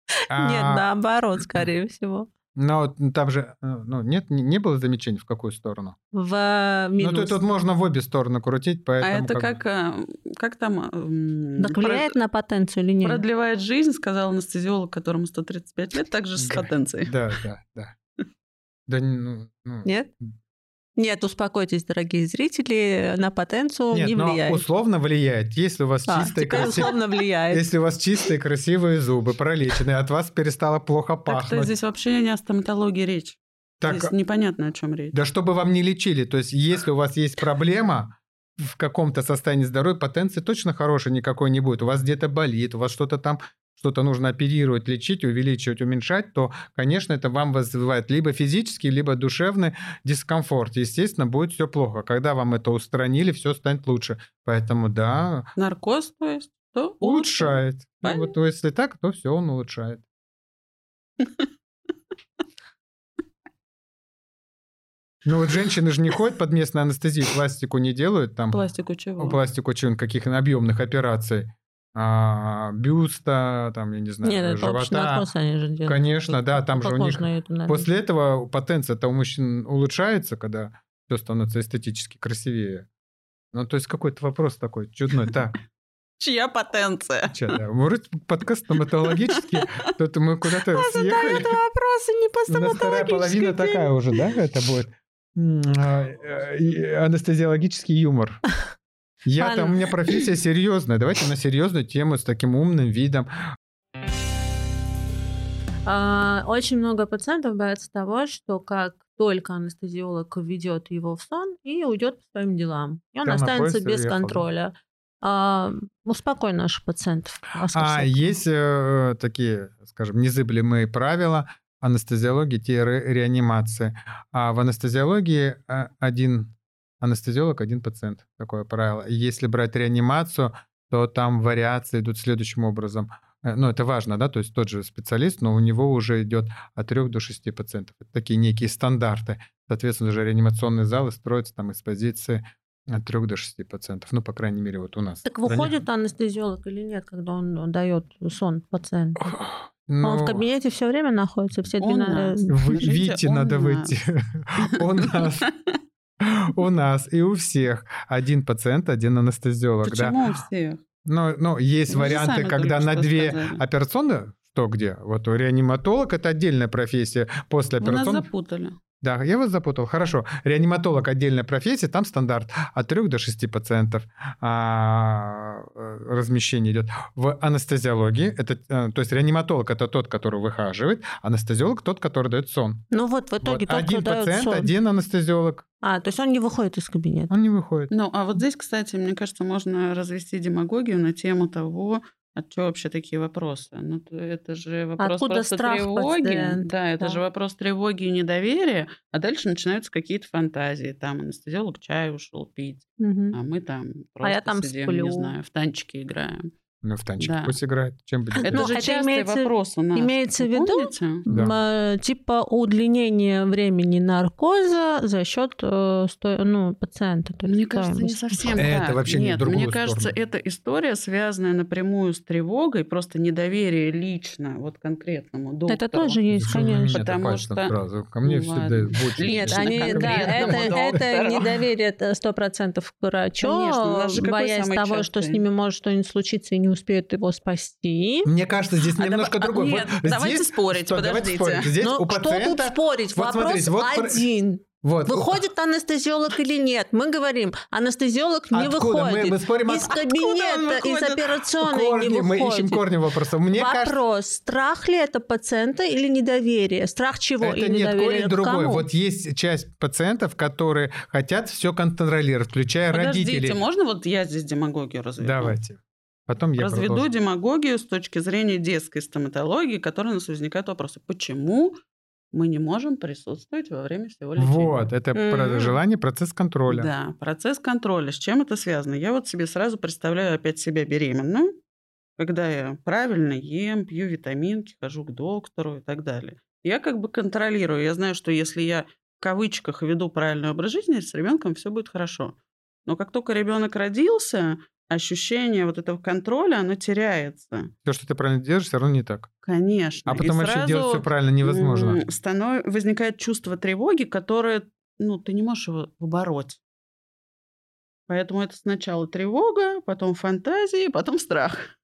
Нет, А, наоборот, скорее всего. Но там же э, ну, нет, не, не было замечаний в какую сторону. В э, минус. Ну, тут, тут можно в обе стороны крутить, А поэтому... это как как, а, как там... Так про- влияет на потенцию или нет? Продлевает жизнь, сказал анестезиолог, которому 135 лет, также с потенцией. Да, да, да. Да, ну, ну, Нет? Нет, успокойтесь, дорогие зрители, на потенцию Нет, не но влияет. условно влияет. Если у вас А, чистые, красивые... условно влияет. Если у вас чистые, красивые зубы, пролеченные, от вас перестало плохо Так-то пахнуть. здесь вообще не о стоматологии речь. Так, Здесь непонятно, о чем речь. Да чтобы вам не лечили. То есть, если у вас есть проблема в каком-то состоянии здоровья, потенции точно хорошей никакой не будет. У вас где-то болит, у вас что-то там, что-то нужно оперировать, лечить, увеличивать, уменьшать, то, конечно, это вам вызывает либо физический, либо душевный дискомфорт. Естественно, будет все плохо. Когда вам это устранили, все станет лучше. Поэтому, да, Наркоз, то есть, то улучшает. Ну, вот если так, то все он улучшает. Ну вот женщины же не ходят под местной анестезией, пластику не делают там. Пластику чего? Пластику чего каких объемных операций. А, бюста, там, я не знаю, Нет, это живота. наркоз они же делают. Конечно, да, там же у них... на это. После этого потенция-то у мужчин улучшается, когда все становится эстетически красивее. Ну, то есть какой-то вопрос такой чудной. Так, Чья потенция? Че, да, вроде подкаст стоматологический, то мы куда-то А задают съехали. вопросы не по У нас вторая половина стоматологической такая уже, да, это будет? А, э, Анестезиологический юмор. <laughs> Я Ладно. там, у меня профессия серьезная. Давайте на серьезную тему с таким умным видом. А, Очень много пациентов боятся того, что как только анестезиолог введет его в сон и уйдет по своим делам, и он Там останется без контроля. А, Успокой наших пациентов. А Сет. есть э, такие, скажем, незыблемые правила анестезиологии-реанимации. А в анестезиологии э, один анестезиолог, один пациент. Такое правило. Если брать реанимацию, то там вариации идут следующим образом. Э, Ну, это важно, да, то есть тот же специалист, но у него уже идет от 3 до 6 пациентов. Это такие некие стандарты. Соответственно, уже реанимационные залы строятся там из позиции от 3 до 6 пациентов. Ну, по крайней мере, вот у нас. Так выходит анестезиолог или нет, когда он дает сон пациенту? Ну, Он в кабинете все время находится, все У 12... нас. Вы, Вите у надо нас. выйти. <laughs> У нас. <laughs> У нас и у всех один пациент, один анестезиолог. Да. Почему у всех? Но, но есть Вы варианты, когда на две сказали. операционные, что где? Вот реаниматолог это отдельная профессия. После Вы нас операционной запутали. Да, я вас запутал. Хорошо. Реаниматолог отдельная профессия, там стандарт от 3 до 6 пациентов а, э, размещение идет. В анестезиологии, это, э, то есть реаниматолог это тот, который выхаживает, анестезиолог тот, который дает сон. Ну вот, в итоге Вот. тот, Один кто дает пациент, сон. один анестезиолог. А, то есть он не выходит из кабинета. Он не выходит. Ну, а вот здесь, кстати, мне кажется, можно развести демагогию на тему того, а что вообще такие вопросы? Ну, то это же вопрос Откуда просто страх тревоги. пациента? Да, это Да. же вопрос тревоги и недоверия, а дальше начинаются какие-то фантазии. Там анестезиолог чай ушел пить, Мгм. а мы там просто я там сидим, сплю. не знаю, в танчики играем. Ну, в танчик Да. пусть играет. Чем будет? Это Ну, же это частый имеется- вопрос у нас. имеется в виду? Да. Э, Типа удлинение времени наркоза за счет э, сто- ну, пациента. Мне кажется, не совсем Это так. вообще не Нет, другую мне кажется, сторону. эта история связанная напрямую с тревогой, просто недоверие лично, вот конкретному доктору. Это тоже есть, конечно. Потому что- сразу? Ко мне Ну, всегда очередь. Нет, они, да, это, это недоверие это 100% к врачу, Конечно, боясь того, что с ними может что-нибудь случиться и не успеют его спасти. Мне кажется, здесь А немножко а, другой. нет, Вот давайте здесь- спорить, давайте подождите. спорить. Здесь Но у Ну, что тут пациента... спорить? Вот Вопрос смотрите, вот один. Вот, Выходит анестезиолог или нет? Мы говорим, анестезиолог не Откуда? Мы- выходит. мы спорим, из кабинета, из операционной корни, не мы выходит. ищем корни вопроса. Мне Вопрос, кажется, страх ли это пациента или недоверие? Страх чего это и нет недоверие корень другой. кому? Вот есть часть пациентов, которые хотят все контролировать, включая Подождите, родителей. можно вот я здесь демагогию разведу? Давайте. Потом я Разведу продолжу. демагогию с точки зрения детской стоматологии, которая у нас возникает вопросы. Почему мы не можем присутствовать во время всего лечения? Вот, это Мгм. желание, процесс контроля. Да, процесс контроля. С чем это связано? Я вот себе сразу представляю опять себя беременную, когда я правильно ем, пью витаминки, хожу к доктору и так далее. Я как бы контролирую. Я знаю, что если я в кавычках веду правильный образ жизни, с ребенком все будет хорошо. Но как только ребенок родился, ощущение вот этого контроля, оно теряется. Все, что ты правильно делаешь, все равно не так. Конечно. А И потом вообще сразу, делать все правильно невозможно. станов- возникает чувство тревоги, которое, ну, ты не можешь его побороть. Поэтому это сначала тревога, потом фантазии, потом страх.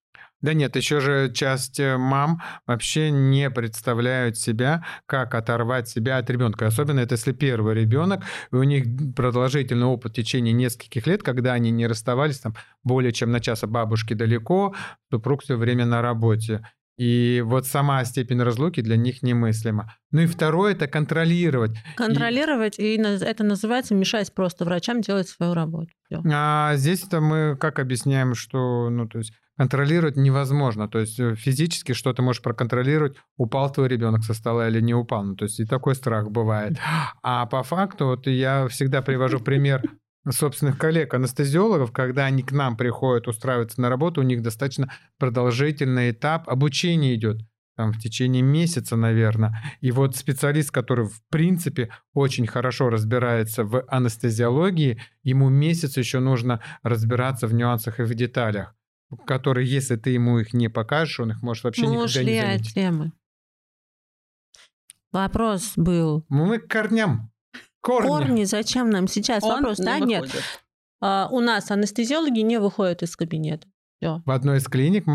Да нет, еще же часть э, мам вообще не представляют себя, как оторвать себя от ребенка. Особенно это если первый ребенок, и у них продолжительный опыт в течение нескольких лет, когда они не расставались там более чем на час, а бабушки далеко, супруг все время на работе. И вот сама степень разлуки для них немыслима. Ну и второе – это контролировать. Контролировать, и наз- это называется мешать просто врачам делать свою работу. А здесь-то мы как объясняем, что, ну, то есть контролировать невозможно. То есть э, физически что ты можешь проконтролировать, упал твой ребенок со стола или не упал. Ну, то есть и такой страх бывает. А по факту, вот я всегда привожу пример собственных коллег, анестезиологов, когда они к нам приходят устраиваться на работу, у них достаточно продолжительный этап обучения идет там в течение месяца, наверное. И вот специалист, который в принципе очень хорошо разбирается в анестезиологии, ему месяц еще нужно разбираться в нюансах и в деталях, которые, если ты ему их не покажешь, он их может вообще Мы никогда ушли не от заметить. темы. Вопрос был. Мы к корням. Корни. Корни, зачем нам сейчас? Он Вопрос, не да, нет. выходит. А, у нас анестезиологи не выходят из кабинета. Все. В одной из клиник э,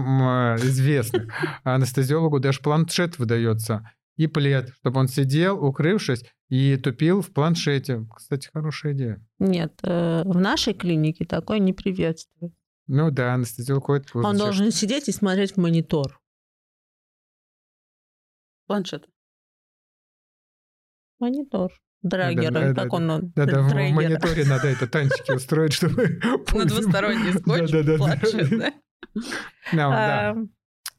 известных <laughs> анестезиологу даже планшет выдается и плед, чтобы он сидел, укрывшись, и тупил в планшете. Кстати, хорошая идея. Нет, э, в нашей клинике такое не приветствует. Ну да, анестезиолог ходит. Он зачем? должен сидеть и смотреть в монитор. Планшет. Монитор. Драгер, да, да, как да. он? он, Да-да, в мониторе надо это танчики устроить, чтобы... <laughs> На двусторонний скотч, Да-да-да. планшет, да? <laughs> Да, да.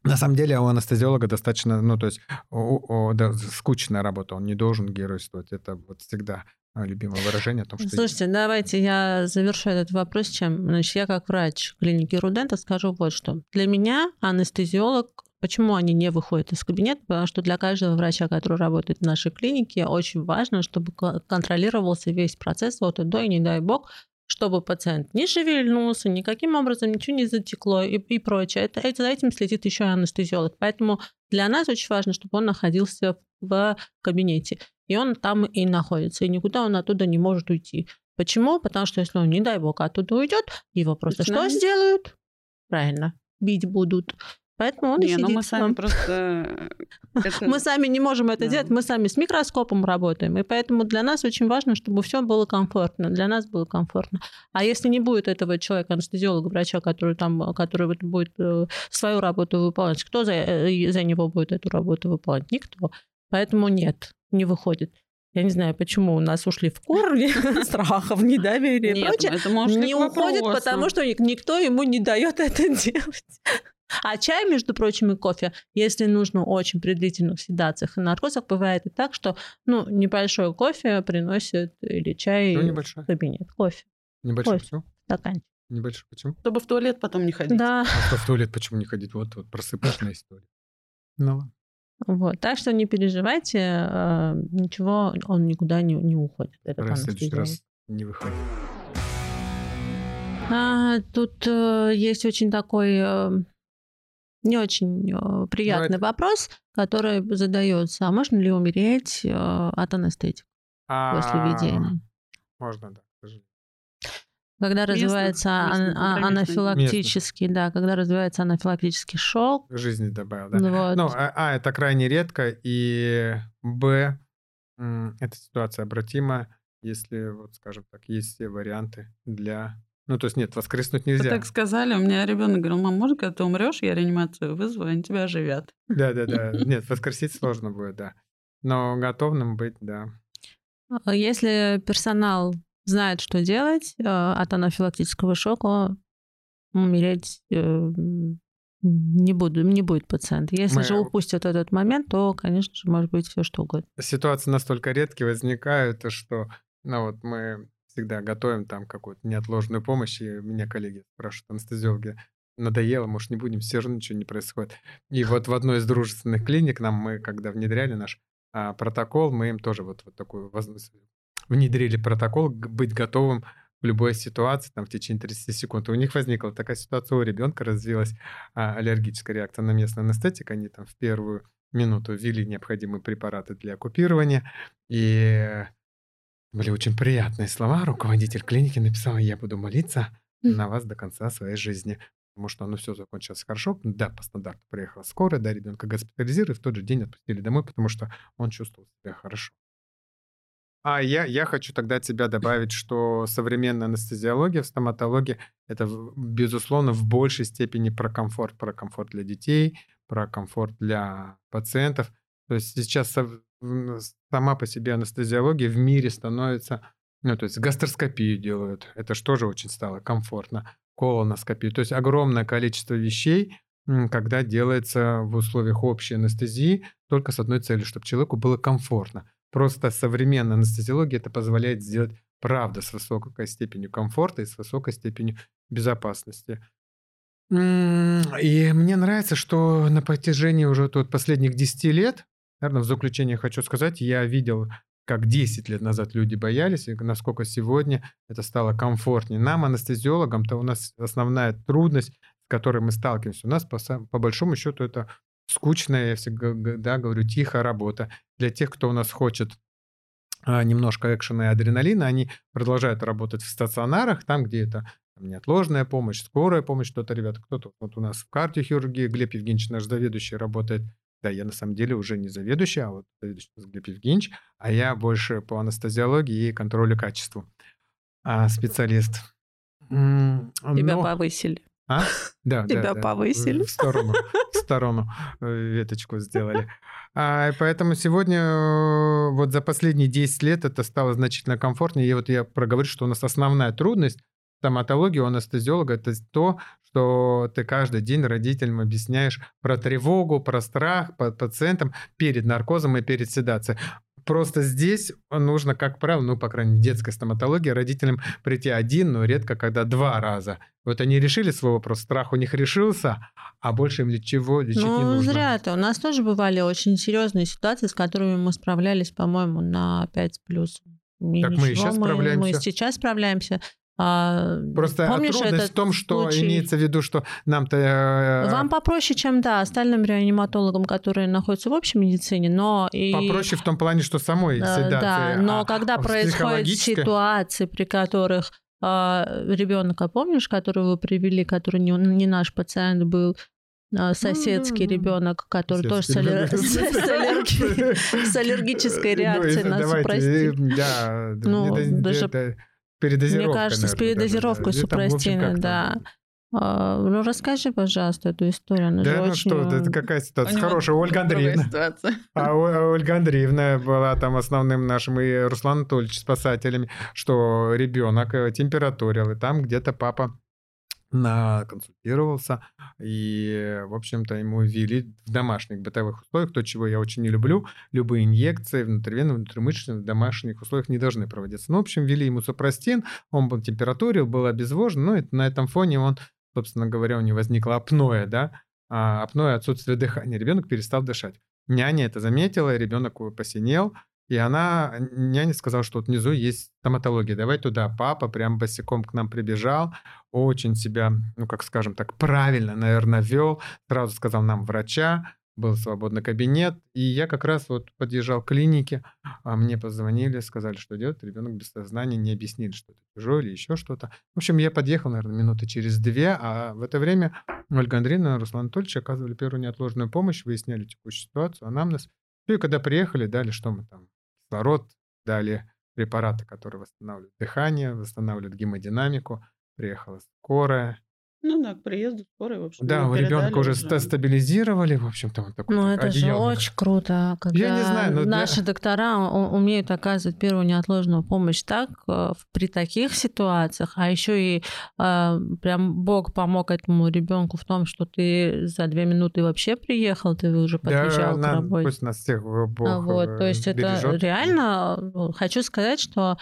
На самом деле у анестезиолога достаточно, ну, то есть о- о, да, скучная работа, он не должен геройствовать. Это вот всегда любимое выражение о том, что... Слушайте, давайте я завершу этот вопрос чем. Значит, я как врач клиники Рудента скажу вот что. Для меня анестезиолог Почему они не выходят из кабинета? Потому что для каждого врача, который работает в нашей клинике, очень важно, чтобы ко- контролировался весь процесс от и до, и не дай бог, чтобы пациент не шевельнулся, никаким образом ничего не затекло и, и прочее. Это, это, за этим следит еще и анестезиолог. Поэтому для нас очень важно, чтобы он находился в кабинете. И он там и находится, и никуда он оттуда не может уйти. Почему? Потому что если он, не дай бог, оттуда уйдет, его просто что сделают? Правильно, бить будут. Поэтому он не, и сидит. ну мы сами просто... это- Мы сами не можем это Да. делать, мы сами с микроскопом работаем, и поэтому для нас очень важно, чтобы все было комфортно, для нас было комфортно. А если не будет этого человека, анестезиолога, врача, который там, который вот будет э, свою работу выполнять, кто за, э, за него будет эту работу выполнять? Никто. Поэтому нет, не выходит. Я не знаю, почему у нас ушли в корни <laughs> <laughs> страхов, недоверия и прочее. это может не уходит, потому что ник- никто ему не дает это <laughs> делать. А чай, между прочим, и кофе, если нужно очень при длительных седациях и наркозах, бывает и так, что ну, небольшой кофе приносит или чай Ну, в небольшой. кабинет. Кофе, Небольшой Ой. почему? стаканчик. Небольшой почему? Чтобы в туалет потом не ходить. Да, А кто в туалет почему не ходит? Вот, вот просыпочная история. Ну, ладно. Вот. Так что не переживайте, э, ничего, он никуда не, не уходит. этот Раз в следующий раз не выходит. А, тут э, есть очень такой э, не очень э, приятный это- вопрос, который задается. А можно ли умереть э, от анестетика после А, введения? Можно, да. к сожалению. Когда Местных- развивается местных, а- анафилактический, да, когда развивается анафилактический шок, Жизни добавил, да. вот, Ну, а, а, это крайне редко, и б, эта ситуация обратима, если, вот, скажем так, есть все варианты для... Ну, то есть нет, воскреснуть Вы нельзя. так сказали, у меня ребенок говорил, мам, можно, когда ты умрешь, я реанимацию вызову, они тебя оживят. Да-да-да. <laughs> Нет, воскресить сложно будет, да. Но готовным быть, да. А если персонал знает, что делать э, от анафилактического шока, умереть э, не, буду, не будет пациент. Если Мы- же упустят этот момент, то, конечно же, может быть все что угодно. Ситуации настолько редкие возникают, что, ну, вот мы всегда готовим там какую-то неотложную помощь, и меня коллеги спрашивают, анестезиологи, надоело, может, не будем, все равно ничего не происходит. И вот в одной из дружественных клиник нам мы, когда внедряли наш а, протокол, мы им тоже вот, вот такую возможность внедрили протокол быть готовым в любой ситуации там, в течение 30 секунд. И у них возникла такая ситуация, у ребенка развилась а, аллергическая реакция на местный анестетик, они там в первую минуту ввели необходимые препараты для оккупирования, и были очень приятные слова. Руководитель клиники написал, я буду молиться на вас до конца своей жизни. Потому что оно все закончилось хорошо. Да, по стандарту приехала скорая, да, ребенка госпитализировали, в тот же день отпустили домой, потому что он чувствовал себя хорошо. А я, я хочу тогда от себя добавить, что современная анестезиология в стоматологии это, безусловно, в большей степени про комфорт. Про комфорт для детей, про комфорт для пациентов. То есть сейчас сама по себе анестезиология в мире становится... Ну, то есть гастроскопию делают. Это же тоже очень стало комфортно. Колоноскопию. То есть огромное количество вещей, когда делается в условиях общей анестезии, только с одной целью, чтобы человеку было комфортно. Просто современная анестезиология это позволяет сделать, правда, с высокой степенью комфорта и с высокой степенью безопасности. И мне нравится, что на протяжении уже тут последних 10 лет, наверное, в заключение хочу сказать, я видел, как 10 лет назад люди боялись, и насколько сегодня это стало комфортнее. Нам, анестезиологам-то у нас основная трудность, с которой мы сталкиваемся, у нас по, по большому счету это скучная, я всегда говорю, тихая работа. Для тех, кто у нас хочет а, немножко экшена и адреналина, они продолжают работать в стационарах, там, где это там, неотложная помощь, скорая помощь, кто-то, ребята, кто-то вот у нас в кардиохирургии, Глеб Евгеньевич, наш заведующий, работает. Да, я на самом деле уже не заведующий, а вот заведующий Глеб Евгеньевич, а я больше по анестезиологии и контролю качества а, специалист. Тебя но- повысили. А? Да, Тебя да, да. повысили. В сторону, в сторону э, веточку сделали. А, поэтому сегодня, э, вот за последние 10 лет это стало значительно комфортнее. И вот я проговорю, что у нас основная трудность стоматологии у анестезиолога это то, что ты каждый день родителям объясняешь про тревогу, про страх по пациентам перед наркозом и перед седацией. Просто здесь нужно, как правило, ну, по крайней мере, в детской стоматологии родителям прийти один, но редко, когда два раза. Вот они решили свой вопрос, страх у них решился, а больше им чего лечить не Ну, нужно. зря ты. У нас тоже бывали очень серьезные ситуации, с которыми мы справлялись, по-моему, на 5 с плюсом. И Так мы и ничего, щас Мы справляемся. сейчас справляемся. А, Просто помнишь трудность этот в том, что случай? имеется в виду, что нам-то... э, Вам попроще, чем, да, остальным реаниматологам, которые находятся в общей медицине, но и... попроще в том плане, что самой Э, седации. Да, но а когда происходят ситуации, при которых ребенка, помнишь, которого вы привели, который не, не наш пациент был, а, соседский Ну, да. ребенок, который тоже с, Соседский ребенок. с аллерги- с аллергической Ну, реакцией если на давайте, супрастин. э, Да, Ну, даже- передозировка, Мне кажется, с наверное, даже, передозировкой да. Где там, в общем, супрастина, как да. А, Ну, расскажи, пожалуйста, эту историю. Она Да, ну очень... что, это какая У ситуация него хорошая. Ольга Андреевна. <laughs> А а Ольга Андреевна была там основным нашим, и Руслан Анатольевич спасателями, что ребенок э, температурил, и там где-то папа на консультировался, и, в общем-то, ему ввели в домашних бытовых условиях, то, чего я очень не люблю, любые инъекции внутривенно, внутримышечно в домашних условиях не должны проводиться. Ну, в общем, ввели ему супрастин, он был температурил, был обезвожен, ну, и на этом фоне он, собственно говоря, у него возникло апноэ, да, а, апноэ отсутствие дыхания, ребенок перестал дышать. Няня это заметила, ребенок посинел, и она, няня сказала, что вот внизу есть стоматология, давай туда. Папа прям босиком к нам прибежал, очень себя, ну, как скажем так, правильно, наверное, вел. Сразу сказал нам врача, был свободный кабинет. И я как раз вот подъезжал к клинике, а мне позвонили, сказали, что идет ребенок без сознания, не объяснили, что это тяжелое или еще что-то. В общем, я подъехал, наверное, минуты через две, а в это время Ольга Андреевна и Руслан Анатольевич оказывали первую неотложную помощь, выясняли текущую ситуацию, анамнез. Ну и когда приехали, дали что мы там, кислород, дали препараты, которые восстанавливают дыхание, восстанавливают гемодинамику. Приехала скорая. Ну да, к приезду скорой, в общем. Да, его у ребенка уже ста- стабилизировали, в общем-то, вот такой Ну, это же одеяло. очень круто, когда Я не знаю, но для- наши доктора у- умеют оказывать первую неотложную помощь так э, в- при таких ситуациях, а еще и э, прям Бог помог этому ребенку в том, что ты за две минуты вообще приехал, ты уже подъезжал к на- работе. пусть нас всех Бог А вот, то э, есть это бережет. реально, э, хочу сказать, что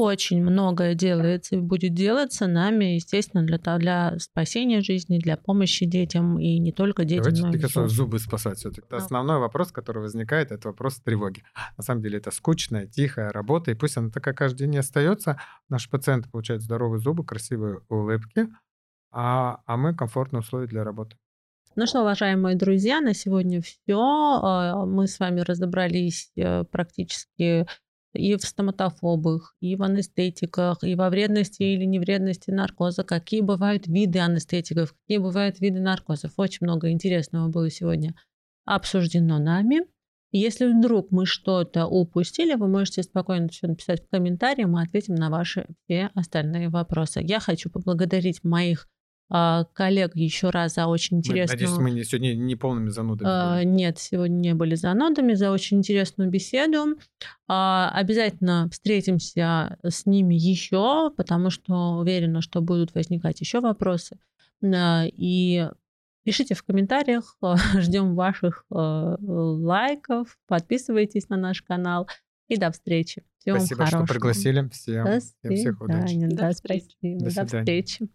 очень многое делается и будет делаться нами, естественно, для, для спасения жизни, для помощи детям и не только детям, Давайте взрослым. зубы спасать. Все-таки Да. основной вопрос, который возникает, это вопрос тревоги. На самом деле это скучная, тихая работа, и пусть она такая каждый день и остается. Наши пациенты получают здоровые зубы, красивые улыбки, а, а мы комфортные условия для работы. Ну что, уважаемые друзья, на сегодня все. Мы с вами разобрались э, практически и в стоматофобах, и в анестетиках, и во вредности или невредности наркоза, какие бывают виды анестетиков, какие бывают виды наркозов. Очень много интересного было сегодня обсуждено нами. Если вдруг мы что-то упустили, вы можете спокойно все написать в комментарии, мы ответим на ваши все остальные вопросы. Я хочу поблагодарить моих коллег еще раз за очень интересную... Надеюсь, мы не- сегодня не полными занудами. А, будем. Нет, сегодня не были занудами за очень интересную беседу. А, Обязательно встретимся с ними еще, потому что уверена, что будут возникать еще вопросы. А, И пишите в комментариях, <laughs> ждем ваших э, лайков, подписывайтесь на наш канал и до встречи. Всего вам Спасибо, что хорошего. пригласили. Всем, До всем всех удачи. До Да, встречи. До До встречи.